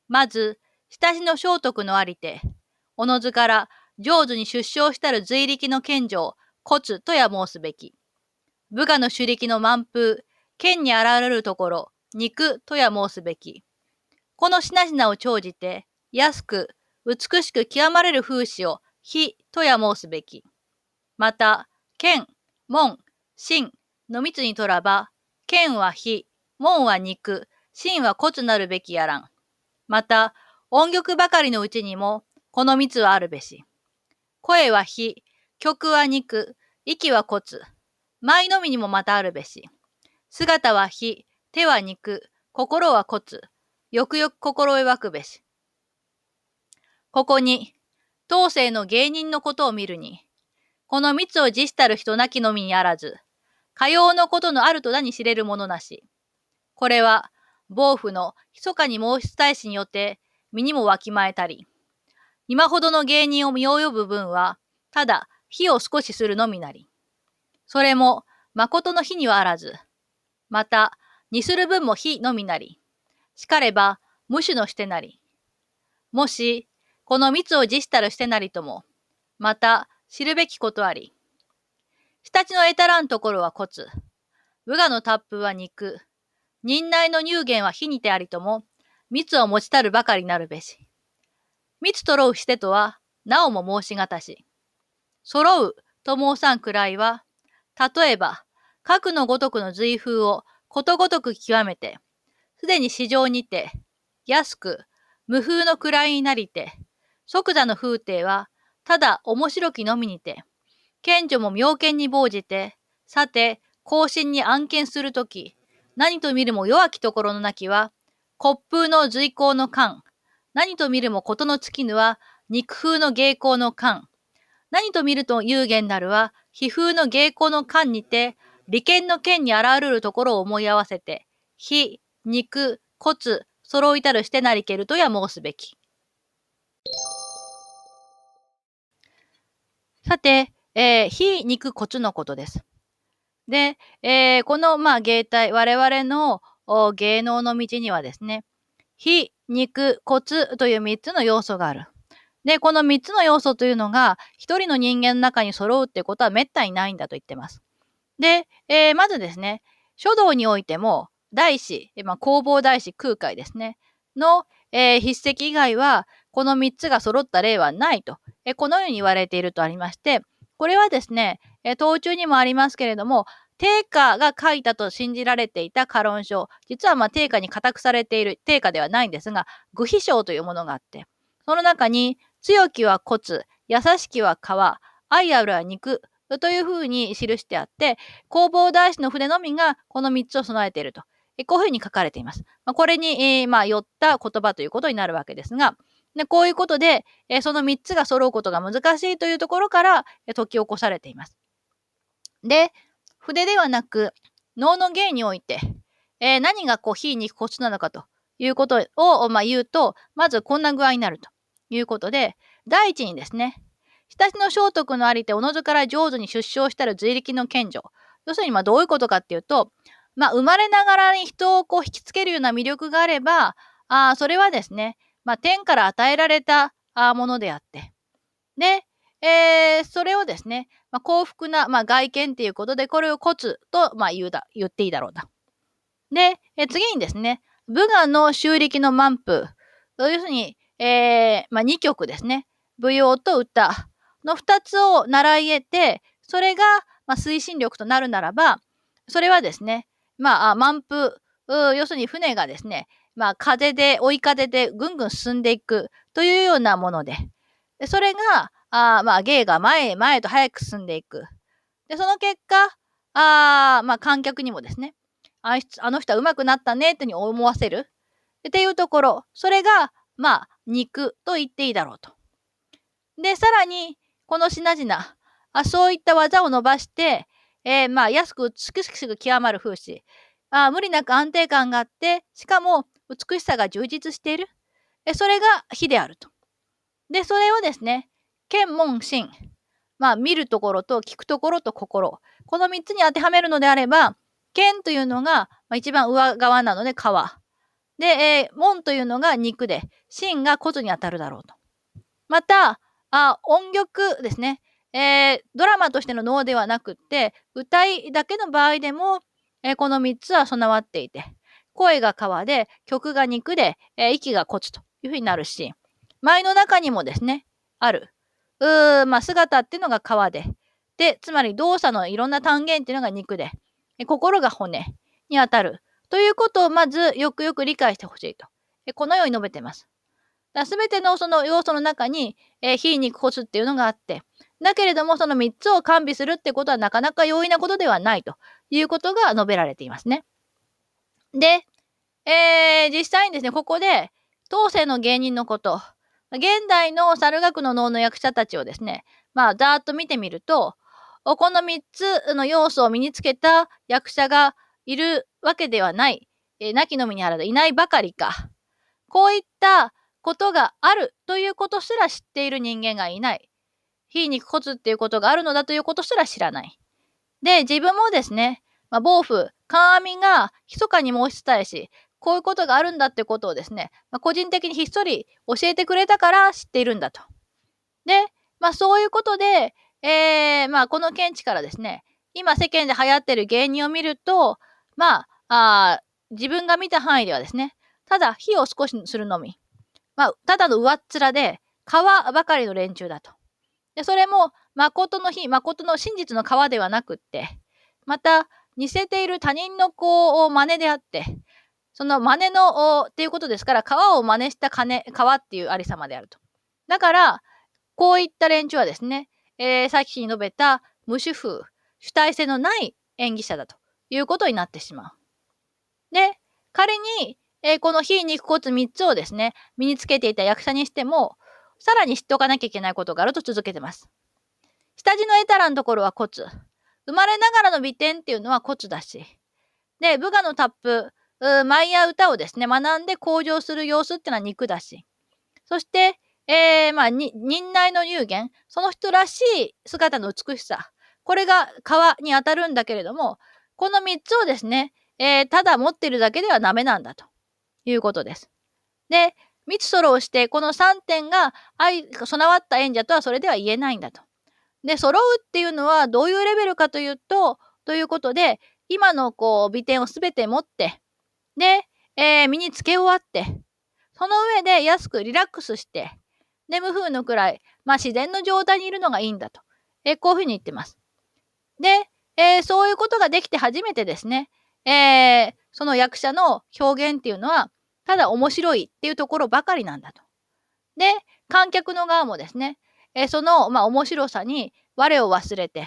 まず、親しの聖徳のありて、おのずから上手に出生したる随力の賢者を骨とや申すべき。部下の主力の満風、剣に現れるところ、肉とや申すべき。この品々を長じて、安く、美しく極まれる風刺を、火とや申すべき。また、剣、門、神の密にとらば、剣は火、門は肉、神は骨なるべきやらん。また、音曲ばかりのうちにも、この密はあるべし。声は火、曲は肉、息は骨、舞のみにもまたあるべし。姿は火、手は肉、心は骨、よくよく心得くべし。ここに、当世の芸人のことを見るに、この密を辞したる人なきのみにあらず、かようのことのあるとだに知れるものなし。これは、暴婦の密かに申し伝えしによって身にもわきまえたり、今ほどの芸人を見及ぶ分は、ただ火を少しするのみなり。それも、誠の火にはあらず、また、にする分も火のみなり。しかれば、無種のしてなり。もし、この密を辞したるしてなりとも、また、知るべきことあり。下地の得たらんところは骨。無我のタップは肉。忍耐の乳源は火にてありとも、蜜を持ちたるばかりなるべし。蜜とろうしてとは、なおも申しがたし。揃うと申さんくらいは、例えば、核のごとくの随風をことごとく極めて、すでに市場にて、安く、無風の位になりて、即座の風景は、ただ面白きのみにて、賢女も妙見に報じて、さて、更新に案件するとき、何と見るも弱きところのなきは、骨風の随行の間、何と見るもことの尽きぬは、肉風の芸行の間、何と見ると有限なるは、皮風の芸行の間にて、利権の剣にあらるるところを思い合わせて、火、肉、骨、揃いたるしてなりけるとや申すべき。さて、えー、非肉骨のことです。で、えー、この、まあ、芸体、我々の芸能の道にはですね、非肉骨という3つの要素がある。で、この3つの要素というのが、1人の人間の中に揃うってことは滅多にないんだと言ってます。で、えー、まずですね、書道においても、大師、まあ、工房大師空海ですね、の、えー、筆跡以外は、この3つが揃った例はないと、えー、このように言われているとありまして、これはですね、えー、当中にもありますけれども、定家が書いたと信じられていた家論書、実はまあ定家に固くされている定家ではないんですが、具秘書というものがあって、その中に、強きは骨、優しきは皮、愛あるは肉というふうに記してあって、工房大師の筆のみがこの3つを備えていると。こういうふうに書かれています。まあ、これに、えー、まあ、寄った言葉ということになるわけですが、でこういうことで、え、その3つが揃うことが難しいというところから、え、解き起こされています。で、筆ではなく、脳の芸において、えー、何がこう、非肉骨なのかということを、まあ、言うと、まずこんな具合になるということで、第一にですね、親しの聖徳のありておのずから上手に出生したる随力の賢者。要するにまあどういうことかっていうと、まあ、生まれながらに人をこう引きつけるような魅力があれば、あそれはですね、まあ、天から与えられたものであって。で、えー、それをですね、まあ、幸福な、まあ、外見っていうことで、これを骨と、まあ、言うだ、言っていいだろうな。で、えー、次にですね、武雅の修力の満腹。要するに、えー、まあ、2曲ですね。舞踊と歌の2つを習い得て、それが、まあ、推進力となるならば、それはですね、まあ、満腹、要するに船がですね、まあ、風で、追い風でぐんぐん進んでいくというようなもので、でそれが、あまあ、芸が前へ前へと早く進んでいく。で、その結果、あまあ、観客にもですね、あの人は上手くなったねってに思わせる。っていうところ、それが、まあ、肉と言っていいだろうと。で、さらに、この品々、あそういった技を伸ばして、えー、まあ、安く美しく極まる風刺。あ無理なく安定感があって、しかも美しさが充実している。えそれが火であると。で、それをですね、剣門心。まあ、見るところと聞くところと心。この3つに当てはめるのであれば、剣というのが、まあ、一番上側なので皮。で、えー、門というのが肉で、心が骨に当たるだろうと。また、あ音曲ですね。えー、ドラマとしての脳ではなくって、歌いだけの場合でも、えー、この3つは備わっていて、声が皮で、曲が肉で、えー、息が骨というふうになるし、舞の中にもですね、ある。うーまあ、姿っていうのが皮で、で、つまり動作のいろんな単元っていうのが肉で、え心が骨にあたる。ということをまずよくよく理解してほしいと。えこのように述べてます。すべてのその要素の中に、えー、非肉骨っていうのがあって、だけれどもその3つを完備するってことはなかなか容易なことではないということが述べられていますね。で、えー、実際にですね、ここで、当世の芸人のこと、現代の猿楽の能の役者たちをですね、まあ、ざーっと見てみると、この3つの要素を身につけた役者がいるわけではない、えー、亡きのみにあらずいないばかりか、こういったことがあるということすら知っている人間がいない。非肉骨っていうことがあるのだということすら知らない。で、自分もですね、まあ、暴風、神が密かに申し伝えし、こういうことがあるんだってことをですね、まあ、個人的にひっそり教えてくれたから知っているんだと。で、まあそういうことで、えー、まあこの見地からですね、今世間で流行ってる芸人を見ると、まあ、あ自分が見た範囲ではですね、ただ火を少しするのみ。まあ、ただの上っ面で、川ばかりの連中だと。で、それも、誠の日、誠の真実の川ではなくって、また、似せている他人の子を真似であって、その真似の、っていうことですから、川を真似した金、川っていうありさまであると。だから、こういった連中はですね、えー、さっき述べた無主風、主体性のない演技者だということになってしまう。で、仮に、えー、この非肉骨3つをですね、身につけていた役者にしても、さらに知っておかなきゃいけないことがあると続けてます。下地の得たらのところは骨。生まれながらの美点っていうのは骨だし。で、部下のタップ、舞や歌をですね、学んで向上する様子っていうのは肉だし。そして、えー、まあ、忍耐の有限、その人らしい姿の美しさ。これが皮に当たるんだけれども、この3つをですね、えー、ただ持ってるだけではダメなんだということです。で、密ソロをして、この3点が備わった演者とはそれでは言えないんだと。で、揃うっていうのはどういうレベルかというと、ということで、今のこう美点をすべて持って、で、えー、身につけ終わって、その上で安くリラックスして、で、無風のくらい、まあ自然の状態にいるのがいいんだと。えー、こういうふうに言ってます。で、えー、そういうことができて初めてですね、えー、その役者の表現っていうのは、ただ面白いっていうところばかりなんだと。で、観客の側もですね、え、その、まあ、面白さに我を忘れて、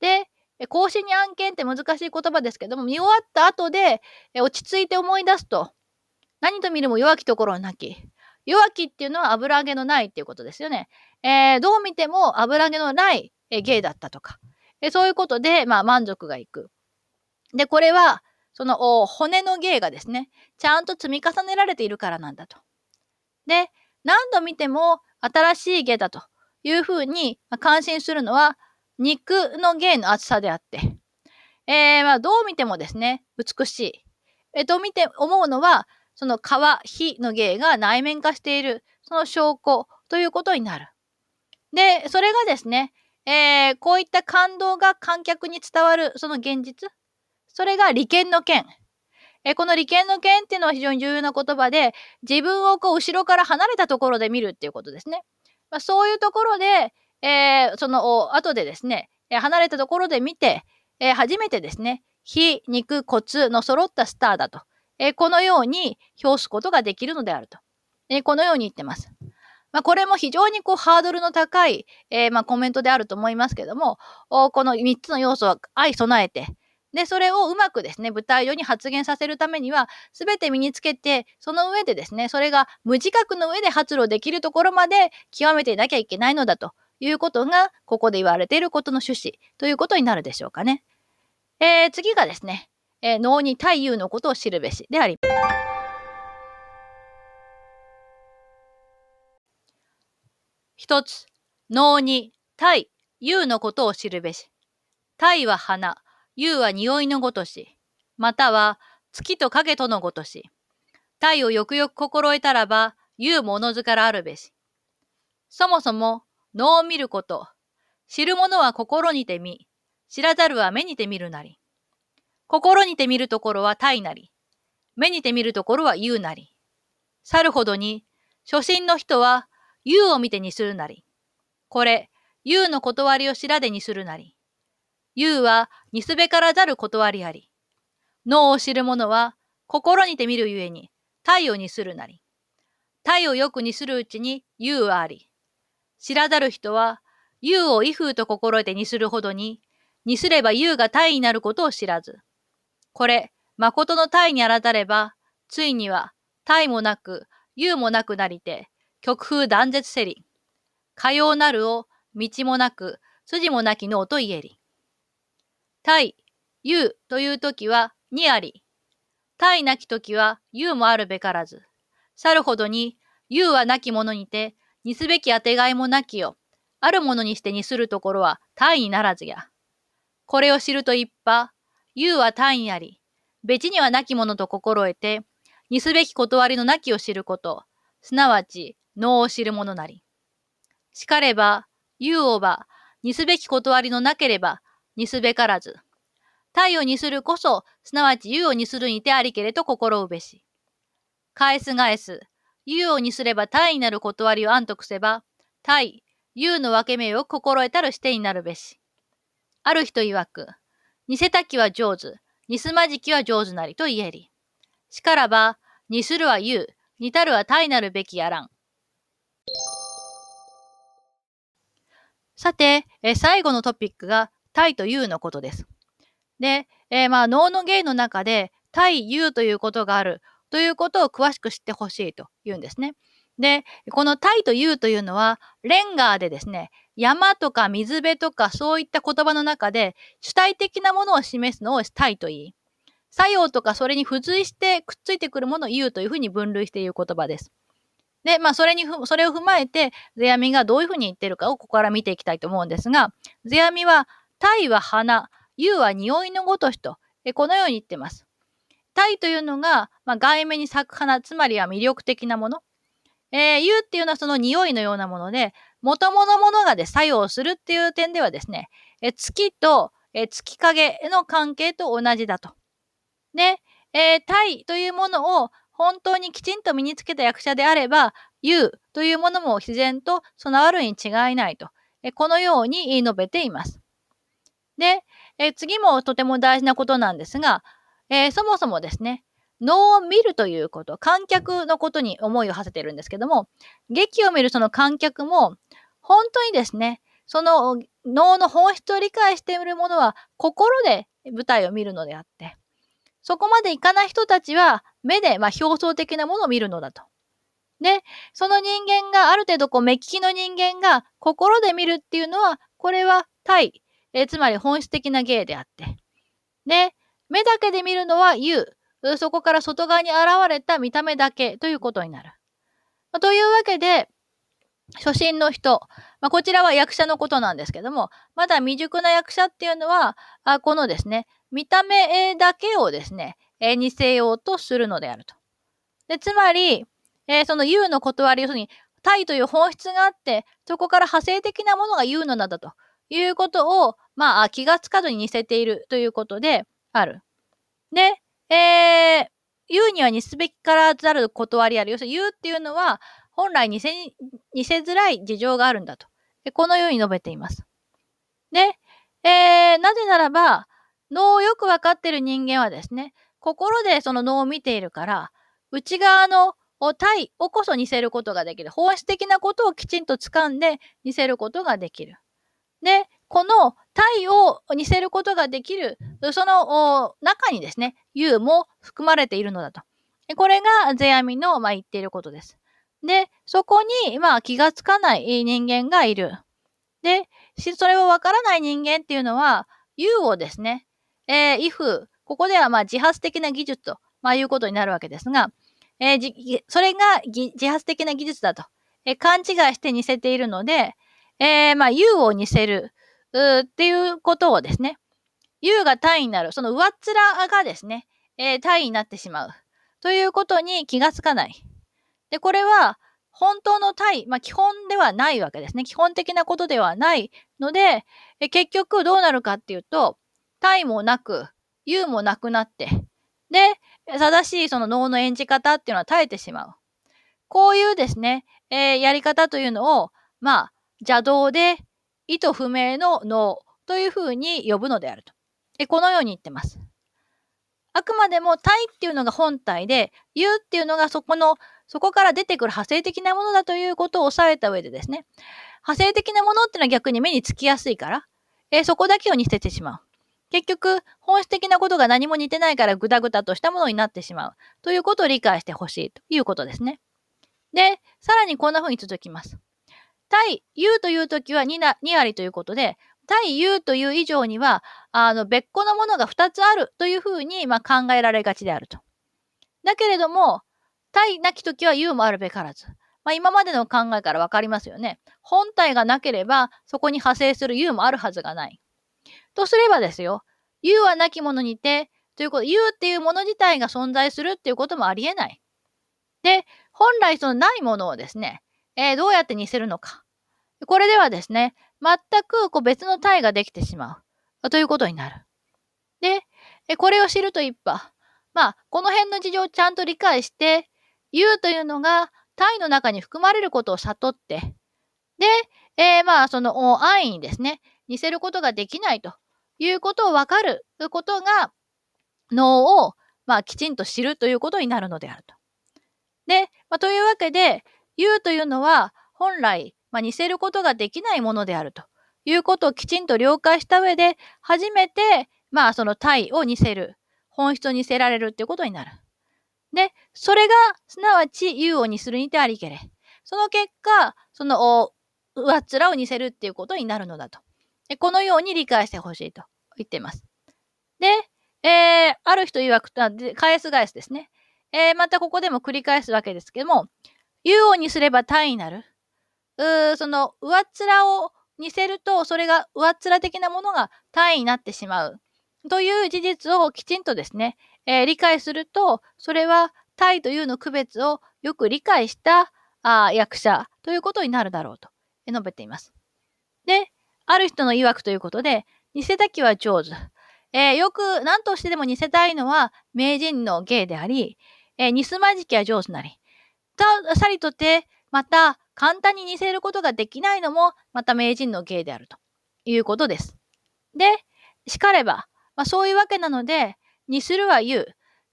で、更新に案件って難しい言葉ですけども、見終わった後で、え落ち着いて思い出すと、何と見るも弱きところなき。弱きっていうのは油揚げのないっていうことですよね。えー、どう見ても油揚げのない、え芸だったとか。えそういうことで、まあ、満足がいく。で、これは、その骨の芸がですね、ちゃんと積み重ねられているからなんだと。で、何度見ても新しい芸だというふうに感心するのは肉の芸の厚さであって、えー、まあどう見てもですね、美しい。えー、と見て思うのは、その皮、火の芸が内面化している、その証拠ということになる。で、それがですね、えー、こういった感動が観客に伝わるその現実、それが利権の剣。えこの利権の剣っていうのは非常に重要な言葉で、自分をこう後ろから離れたところで見るっていうことですね。まあ、そういうところで、えー、その後でですね、離れたところで見て、えー、初めてですね、非肉骨の揃ったスターだと、えー、このように表すことができるのであると、えこのように言ってます。まあ、これも非常にこうハードルの高い、えまあ、コメントであると思いますけども、この3つの要素は相備えて、で、それをうまくですね、舞台上に発言させるためには、すべて身につけて、その上でですね、それが無自覚の上で発露できるところまで極めていなきゃいけないのだということが、ここで言われていることの趣旨ということになるでしょうかね。えー、次がですね、えー、能に太夫のことを知るべしであります。一つ、能に太夫のことを知るべし。太は花、優は匂いのごとし、または月と影とのごとし、体をよくよく心得たらば、言うものずからあるべし。そもそも、能を見ること、知る者は心にて見、知らざるは目にて見るなり。心にて見るところは体なり、目にて見るところは言うなり。去るほどに、初心の人は、言うを見てにするなり。これ、言うの断りを知らでにするなり。言うは、にすべからざる断りあり。脳を知る者は、心にて見るゆえに、体をにするなり。体をよくにするうちに、言うはあり。知らざる人は、言うを威風と心得てにするほどに、にすれば言うが体になることを知らず。これ、誠の体にあらたれば、ついには、体もなく、言うもなくなりて、極風断絶せり。かようなるを、道もなく、筋もなき脳と言えり。対、うという時はにあり、対なき時はうもあるべからず。去るほどに、うはなきものにて、にすべきあてがいもなきよ。あるものにしてにするところは単にならずや。これを知ると一派、うは単位あり、別にはなきものと心得て、にすべき断りのなきを知ること、すなわち、脳を知るものなり。しかれば、うをば、にすべき断りのなければ、にすべからず。太陽にするこそ、すなわち優をにするにてありけれと心うべし。返す返す、有をにすれば体になる断りを安徳せば、体、有の分け目を心得たるしてになるべし。ある人曰く、似せたきは上手、似すまじきは上手なりと言えり。しからば、似するは有、似たるは体なるべきやらん。さて、え最後のトピックが体というのことです。で、えー、まあ脳の芸の中で体有ということがあるということを詳しく知ってほしいというんですね。で、この体というというのは、レンガーでですね、山とか水辺とかそういった言葉の中で主体的なものを示すのを体と言い、作用とかそれに付随してくっついてくるものを言うというふうに分類している言葉です。で、まあ、それにそれを踏まえて、世阿弥がどういうふうに言ってるかをここから見ていきたいと思うんですが、世阿弥は、体は花、優は匂いのごとしと、このように言ってます。体というのが、まあ、外面に咲く花、つまりは魅力的なもの。えー、優っていうのはその匂いのようなもので、元々のものがで作用するっていう点ではですね、え月と、え月影の関係と同じだと。で、えー、体というものを本当にきちんと身につけた役者であれば、言うというものも自然と備わるに違いないと、えこのように述べています。で、え次もとても大事なことなんですが、えー、そもそもですね、能を見るということ、観客のことに思いを馳せているんですけども、劇を見るその観客も、本当にですね、その能の本質を理解しているものは心で舞台を見るのであって、そこまでいかない人たちは目で、まあ、表層的なものを見るのだと。で、その人間がある程度こう目利きの人間が心で見るっていうのは、これは対、えつまり本質的な芸であって。で、目だけで見るのは言う。そこから外側に現れた見た目だけということになる。というわけで、初心の人、まあ、こちらは役者のことなんですけども、まだ未熟な役者っていうのは、あこのですね、見た目だけをですね、えー、似せようとするのであると。で、つまり、えー、その言うの断り、要するに、体という本質があって、そこから派生的なものが言うのだということを、まあ、気がつかずに似せているということである。で、えー、言うには似すべきからざる断りある。要するに言うっていうのは、本来似せ、似せづらい事情があるんだと。このように述べています。で、えー、なぜならば、脳をよくわかっている人間はですね、心でその脳を見ているから、内側の体をこそ似せることができる。本質的なことをきちんと掴んで似せることができる。で、この体を似せることができる、その中にですね、U も含まれているのだと。これが世阿弥の、まあ、言っていることです。で、そこに、まあ、気がつかない人間がいる。で、それをわからない人間っていうのは、U をですね、えー、if、ここではまあ自発的な技術と、まあ、いうことになるわけですが、えー、それが自発的な技術だと、えー、勘違いして似せているので、えー、まあ、U を似せる、っていうことをですね、U が単位になる、その上っ面がですね、えー、単位になってしまう。ということに気がつかない。で、これは、本当の対、まあ、基本ではないわけですね。基本的なことではないので、え結局どうなるかっていうと、対もなく、U もなくなって、で、正しいその脳の演じ方っていうのは耐えてしまう。こういうですね、えー、やり方というのを、まあ、邪道で意図不明の脳というふうに呼ぶのであると。えこのように言ってます。あくまでも体っていうのが本体で、言うっていうのがそこの、そこから出てくる派生的なものだということを押さえた上でですね、派生的なものっていうのは逆に目につきやすいから、えそこだけを似せてしまう。結局、本質的なことが何も似てないからぐだぐだとしたものになってしまう。ということを理解してほしいということですね。で、さらにこんな風に続きます。対 U というときは 2, な2割ということで、対 U という以上には、あの、別個のものが2つあるというふうに、まあ、考えられがちであると。だけれども、対なきときは U もあるべからず。まあ、今までの考えからわかりますよね。本体がなければ、そこに派生する U もあるはずがない。とすればですよ、U はなきものにて、ということ、U っていうもの自体が存在するっていうこともありえない。で、本来そのないものをですね、えー、どうやって似せるのか。これではですね、全くこう別の体ができてしまう。ということになる。で、えこれを知ると一派。まあ、この辺の事情をちゃんと理解して、U というのが体の中に含まれることを悟って、で、えー、まあ、その安易にですね、似せることができないということを分かることが、脳を、まあ、きちんと知るということになるのであると。で、まあ、というわけで、言うというのは、本来、まあ、似せることができないものであるということをきちんと了解した上で、初めて、まあ、その体を似せる、本質を似せられるっていうことになる。で、それが、すなわち、言うを似するにてありけれ。その結果、その、上っ面を似せるっていうことになるのだと。このように理解してほしいと言っています。で、えー、ある人曰く、返す返すですね。えー、またここでも繰り返すわけですけども、言うをにすれば単位になる。うーその上っ面を似せると、それが上っ面的なものが単位になってしまう。という事実をきちんとですね、えー、理解すると、それは体というの区別をよく理解したあ役者ということになるだろうと述べています。で、ある人の曰くということで、似せたきは上手。えー、よく何としてでも似せたいのは名人の芸であり、えー、似すまじきは上手なり。さりとて、また簡単に似せることができないのも、また名人の芸であるということです。で、しかれば、まあ、そういうわけなので、似するは言う。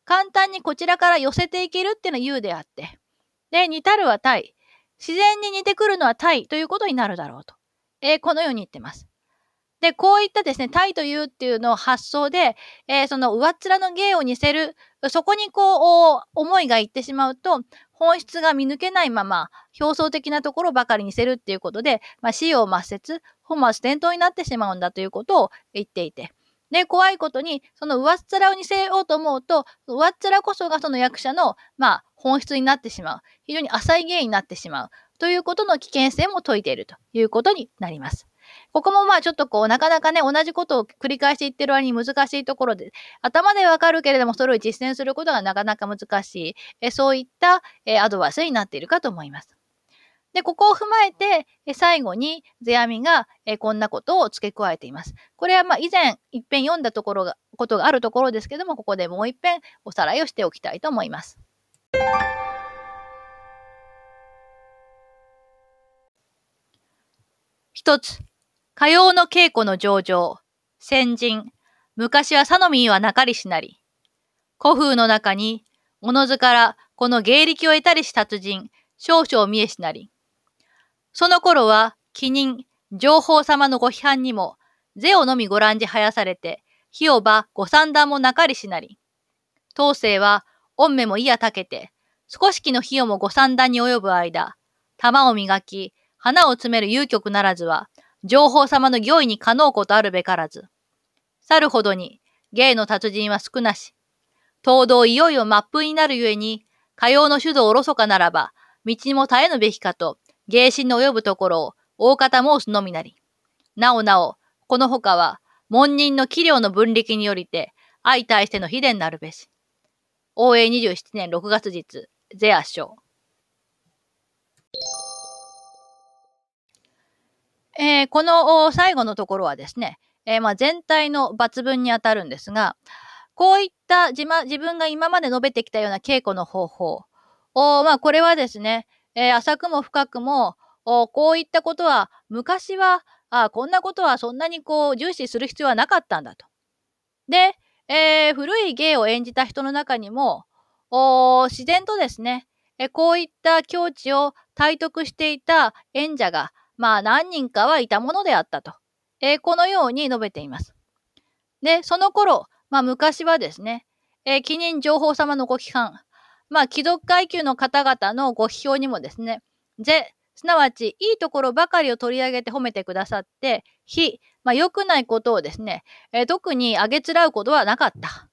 簡単にこちらから寄せていけるっていうのは言うであって。で、似たるは体。自然に似てくるのは体ということになるだろうと。えー、このように言ってます。で、こういったですね、体というっていうのを発想で、えー、その上っ面の芸を似せる、そこにこう、思いがいってしまうと、本質が見抜けないまま、表層的なところばかり似せるっていうことで、まあ、死を抹殺、本末転倒になってしまうんだということを言っていて。で、怖いことに、その上っ面を似せようと思うと、上っ面こそがその役者の、まあ、本質になってしまう。非常に浅い芸になってしまう。ということの危険性も説いているということになります。ここもまあちょっとこう、なかなかね、同じことを繰り返して言ってる割に難しいところで、頭でわかるけれども、それを実践することがなかなか難しい、えそういった、えアドバイスになっているかと思います。で、ここを踏まえて、最後に世阿弥がこんなことを付け加えています。これはまあ以前一遍読んだところが、ことがあるところですけども、ここでもう一遍おさらいをしておきたいと思います。一つ、火曜の稽古の上場、先人、昔は佐野民はなかりしなり。古風の中に、おのずからこの芸力を得たりし達人、少々見えしなり。その頃は、記人、情報様のご批判にも、税をのみご覧じ生やされて、火をばご三段もなかりしなり。当世は、御目もいやたけて、少しきの費用もご三段に及ぶ間、玉を磨き、花を詰める遊曲ならずは、情報様の行為に可能ことあるべからず。去るほどに、芸の達人は少なし。東道いよいよ末風になるゆえに、火曜の酒道おろそかならば、道にも絶えぬべきかと、芸心の及ぶところを大方申すのみなり。なおなお、この他は、門人の器量の分力によりて、相対しての秘伝なるべし。応永27年6月日、ゼア賞。えー、この最後のところはですね、えー、まあ全体の抜文にあたるんですが、こういった自,、ま、自分が今まで述べてきたような稽古の方法、おまあこれはですね、えー、浅くも深くも、こういったことは昔はあこんなことはそんなにこう重視する必要はなかったんだと。で、えー、古い芸を演じた人の中にも、自然とですね、えこういった境地を体得していた演者がまあ何人かはいたものであったと。えー、このように述べています。で、その頃、まあ昔はですね、えー、記人情報様のご批判、まあ貴族階級の方々のご批評にもですね、ぜ、すなわちいいところばかりを取り上げて褒めてくださって、非、まあ良くないことをですね、えー、特にあげつらうことはなかった。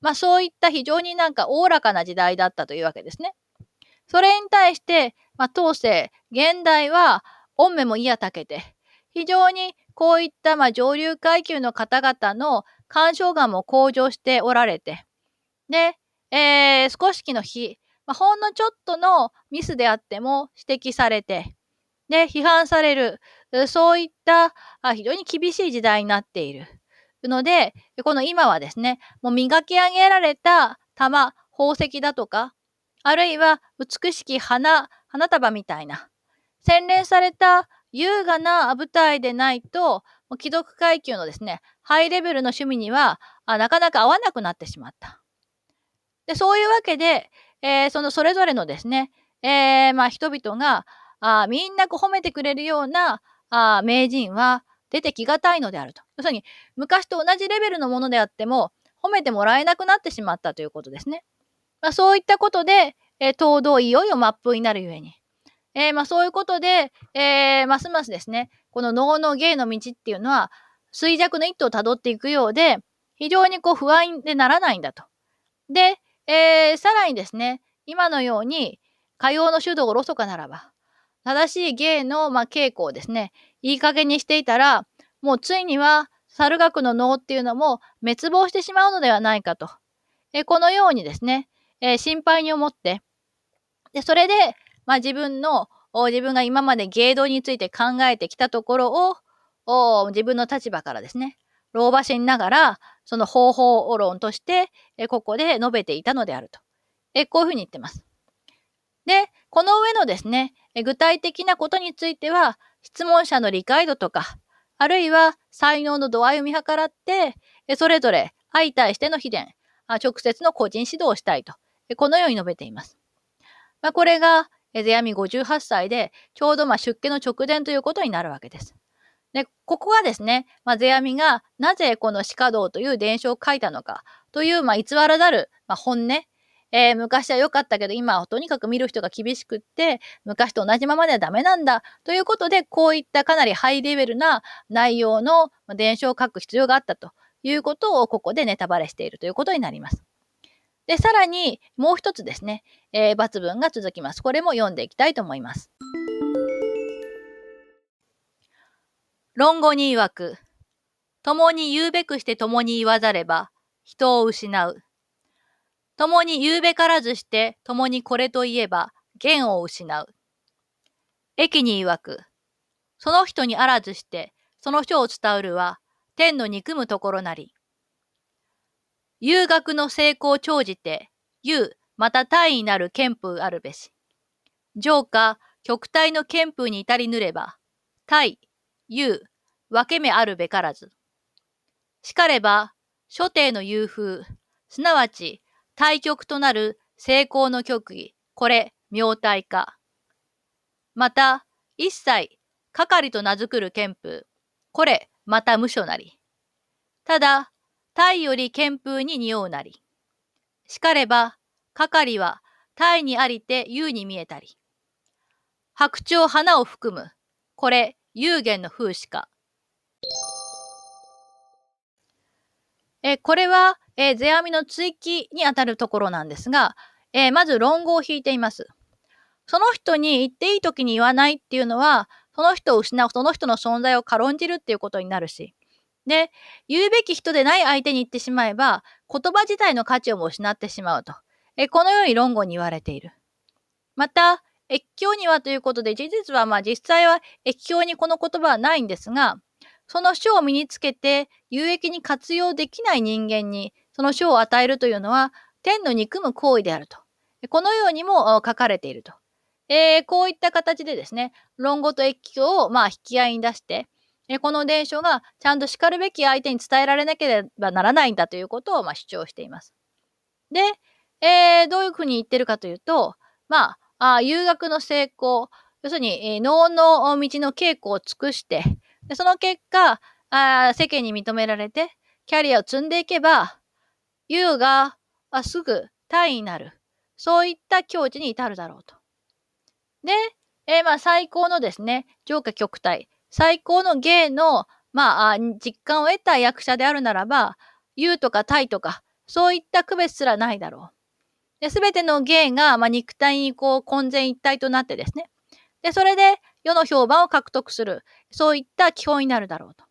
まあそういった非常になんかおおらかな時代だったというわけですね。それに対して、まあ当世、現代は、御目も嫌たけて、非常にこういったまあ上流階級の方々の干渉眼も向上しておられて、で、えー、少しきの日、まあ、ほんのちょっとのミスであっても指摘されて、で、批判される、そういったあ非常に厳しい時代になっている。ので、この今はですね、もう磨き上げられた玉、宝石だとか、あるいは美しき花、花束みたいな、洗練された優雅な舞台でないと、既読階級のですね、ハイレベルの趣味にはあなかなか合わなくなってしまった。で、そういうわけで、えー、そのそれぞれのですね、えー、まあ人々があみんなこう褒めてくれるようなあ名人は出てきがたいのであると。要するに、昔と同じレベルのものであっても、褒めてもらえなくなってしまったということですね。まあ、そういったことで、えー、東道いよいよマップになるゆえに。えー、まあ、そういうことで、えー、ますますですね、この能の芸の道っていうのは、衰弱の一途をたどっていくようで、非常にこう不安でならないんだと。で、えー、さらにですね、今のように、歌謡の主導をろそかならば、正しい芸の、まあ、稽古をですね、いい加減にしていたら、もうついには猿学の能っていうのも滅亡してしまうのではないかと。えこのようにですね、えー、心配に思って、で、それで、まあ、自分の、自分が今まで芸道について考えてきたところを、自分の立場からですね、老婆心ながら、その方法論として、ここで述べていたのであると。こういうふうに言ってます。で、この上のですね、具体的なことについては、質問者の理解度とか、あるいは才能の度合いを見計らって、それぞれ相対しての秘伝、直接の個人指導をしたいと、このように述べています。まあ、これが、世阿弥58歳で、ちょうどま出家の直前ということになるわけです。で、ここはですね、まあ、世阿弥がなぜこの鹿道という伝承を書いたのかという、まあ、偽らざる、まあ、本音、えー、昔は良かったけど今はとにかく見る人が厳しくって昔と同じままではダメなんだということでこういったかなりハイレベルな内容の伝承を書く必要があったということをここでネタバレしているということになります。で、さらにもう一つですね、えー、抜文が続きます。これも読んでいきたいと思います。論語に曰く、共に言うべくして共に言わざれば、人を失う。共に言うべからずして共にこれと言えば、言を失う。駅に曰く、その人にあらずして、その書を伝うるは、天の憎むところなり。遊学の成功を長じて、遊、また大位なる憲風あるべし。上下、極体の憲風に至りぬれば、大、遊、分け目あるべからず。しかれば、諸帝の遊風、すなわち、対極となる成功の極意、これ、明体化。また、一切、係と名づくる憲風、これ、また無所なり。ただ、タイより憲風に匂うなり。しかれば、係はタイにありて優に見えたり。白鳥花を含む。これ、有限の風刺か。えこれは、え、世阿弥の追記にあたるところなんですが、え、まず論語を引いています。その人に言っていい時に言わないっていうのは、その人を失う、その人の存在を軽んじるっていうことになるし、で、言うべき人でない相手に言ってしまえば、言葉自体の価値をも失ってしまうと。えこのように論語に言われている。また、越境にはということで、事実はまあ実際は越境にこの言葉はないんですが、その書を身につけて有益に活用できない人間にその書を与えるというのは天の憎む行為であると。このようにも書かれていると。えー、こういった形でですね、論語と越境をまあ引き合いに出して、えこの伝書がちゃんとしかるべき相手に伝えられなければならないんだということをまあ主張しています。で、えー、どういうふうに言ってるかというと、まあ、あ遊学の成功、要するに、えー、能の道の稽古を尽くして、でその結果あ、世間に認められて、キャリアを積んでいけば、優があすぐ大位になる。そういった境地に至るだろうと。で、えー、まあ最高のですね、上下極体。最高の芸の、まあ、実感を得た役者であるならば、優とか体とか、そういった区別すらないだろう。すべての芸が、まあ、肉体にこう混然一体となってですね。で、それで世の評判を獲得する。そういった基本になるだろうと。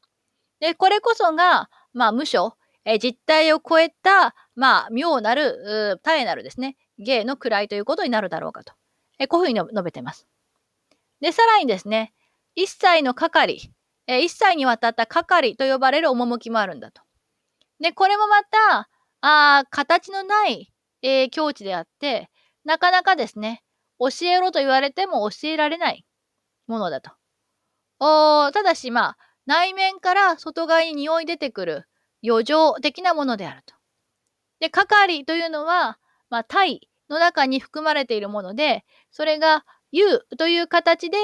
で、これこそが、まあ、無所、え実体を超えた、まあ、妙なる、絶えなるですね、芸の位ということになるだろうかと。えこういうふうに述べてます。で、さらにですね、一切の係、えー、一切にわたった係と呼ばれる趣もあるんだと。で、これもまた、あ形のない、えー、境地であって、なかなかですね、教えろと言われても教えられないものだと。おただし、まあ、内面から外側に匂い出てくる余剰的なものであると。で、係というのは、まあ、体の中に含まれているもので、それが有という形で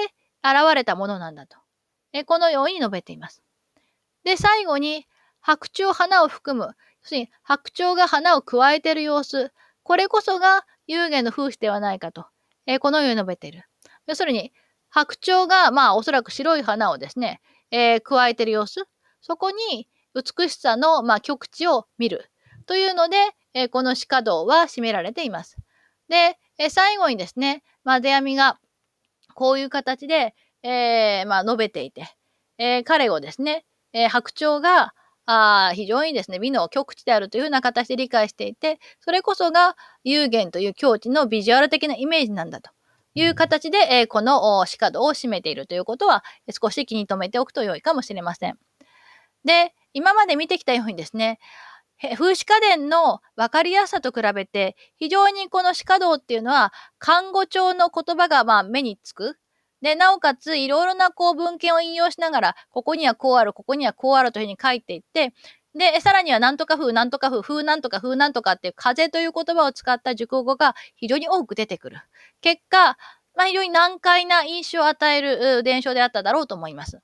現れたものなんだと。このように述べています。で、最後に、白鳥花を含む、要するに白鳥が花を加えている様子、これこそが有限の風刺ではないかと、このように述べている。要するに、白鳥が、まあ、おそらく白い花をですね、えー、加えている様子、そこに美しさの、まあ、極地を見るというので、えー、この鹿道は占められています。で、えー、最後にですね、まあ、出網がこういう形で、えー、まあ、述べていて、えー、彼をですね、えー、白鳥があ非常にですね、美の極地であるというふうな形で理解していて、それこそが有限という境地のビジュアル的なイメージなんだという形で、えー、この鹿道を占めているということは、少し気に留めておくと良いかもしれません。で、今まで見てきたようにですね、風刺家電の分かりやすさと比べて、非常にこの鹿道っていうのは、看護帳の言葉がまあ目につく。で、なおかつ、いろいろなこう文献を引用しながら、ここにはこうある、ここにはこうあるというふうに書いていって、で、さらにはなんとか風、なんとか風、風なんとか風なんとかっていう風という言葉を使った熟語が非常に多く出てくる。結果、まあ、非常に難解な印象を与える伝承であっただろうと思います。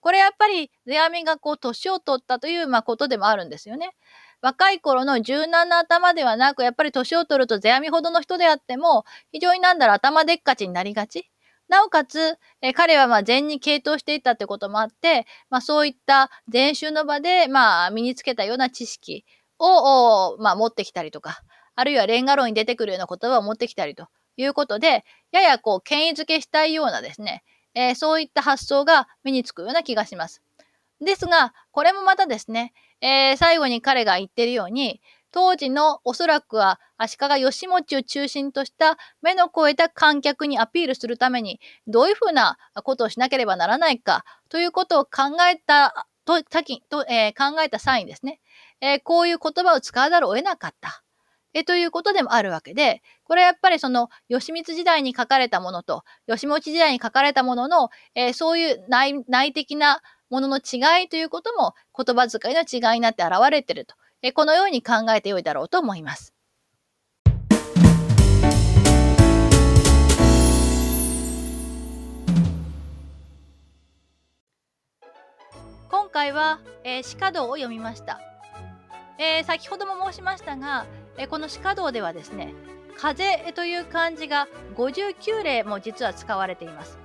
これやっぱり、世阿弥がこう、年を取ったという、まあ、ことでもあるんですよね。若い頃の柔軟な頭ではなく、やっぱり年を取ると世阿弥ほどの人であっても、非常になんだろう、頭でっかちになりがち。なおかつ、え彼はま禅に傾倒していたってこともあって、まあ、そういった禅宗の場で、まあ、身につけたような知識を、まあ、持ってきたりとか、あるいはレンガ論に出てくるような言葉を持ってきたりということで、ややこう、権威づけしたいようなですね、えー、そういった発想が身につくような気がします。ですが、これもまたですね、えー、最後に彼が言ってるように、当時のおそらくは足利義持を中心とした目の超えた観客にアピールするためにどういうふうなことをしなければならないかということを考えたとと、えー、考えた際にですね、えー、こういう言葉を使わざるを得なかった。えということでもあるわけで、これはやっぱりその義満時代に書かれたものと、義持時代に書かれたものの、え、そういう内内的なものの違いということも言葉遣いの違いになって現れていると。えこのように考えてよいだろうと思います。今回は、えー、鹿道を読みました。えー、先ほども申しましたが、えー、この鹿道ではですね、風という漢字が59例も実は使われています。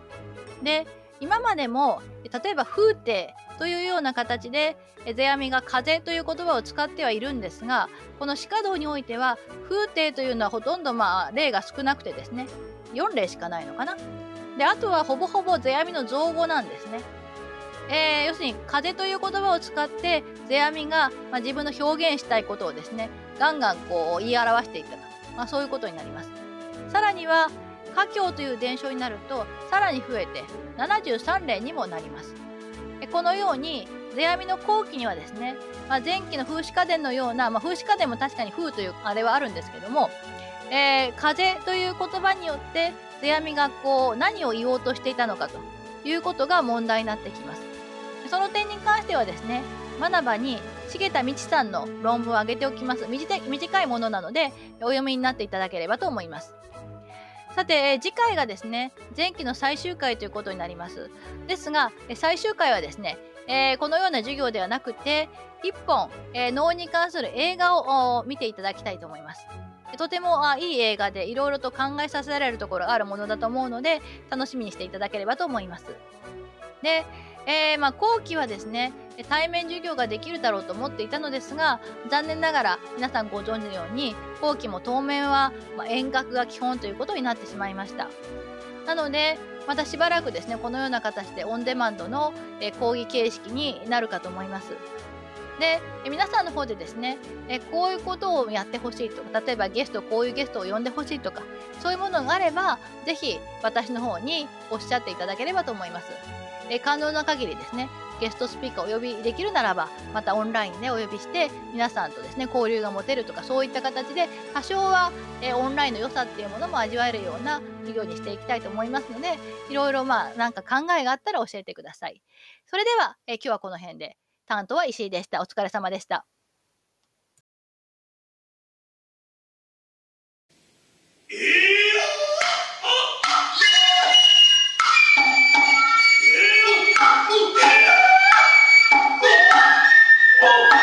で、今までも例えば風景というような形で世阿弥が風という言葉を使ってはいるんですがこの鹿道においては風景というのはほとんどまあ例が少なくてですね4例しかないのかな。であとはほぼほぼ世阿弥の造語なんですね。えー、要するに風という言葉を使って世阿弥が、まあ、自分の表現したいことをですねガンガンこう言い表していったと、まあ、そういうことになります。さらには華僑という伝承になるとさらに増えて73例にもなります。このように世阿弥の後期にはですね、まあ、前期の風刺家電のような、まあ、風刺家電も確かに風というあれはあるんですけども、えー、風という言葉によって世阿弥がこう何を言おうとしていたのかということが問題になってきます。その点に関してはですね、学ばに重田道さんの論文を挙げておきます。短いものなのでお読みになっていただければと思います。さて、次回がですね、前期の最終回ということになります。ですが、最終回はですね、えー、このような授業ではなくて、1本、えー、脳に関する映画を見ていただきたいと思います。とてもあいい映画でいろいろと考えさせられるところがあるものだと思うので、楽しみにしていただければと思います。で、えー、まあ、後期はですね、対面授業ができるだろうと思っていたのですが、残念ながら皆さんご存知のように、後期も当面は、ま遠隔が基本ということになってしまいました。なので、またしばらくですね、このような形でオンデマンドの、え講義形式になるかと思います。で、皆さんの方でですね、えこういうことをやってほしいとか、例えばゲスト、こういうゲストを呼んでほしいとか、そういうものがあれば、ぜひ私の方におっしゃっていただければと思います。え可能な限りですねゲストスピーカーをお呼びできるならばまたオンラインでお呼びして皆さんとですね交流が持てるとかそういった形で多少は、えオンラインの良さっていうものも味わえるような授業にしていきたいと思いますのでいろいろまあなんか考えがあったら教えてください。それでは、え今日はこの辺で担当は石井でした。お疲れ様でした。Oh.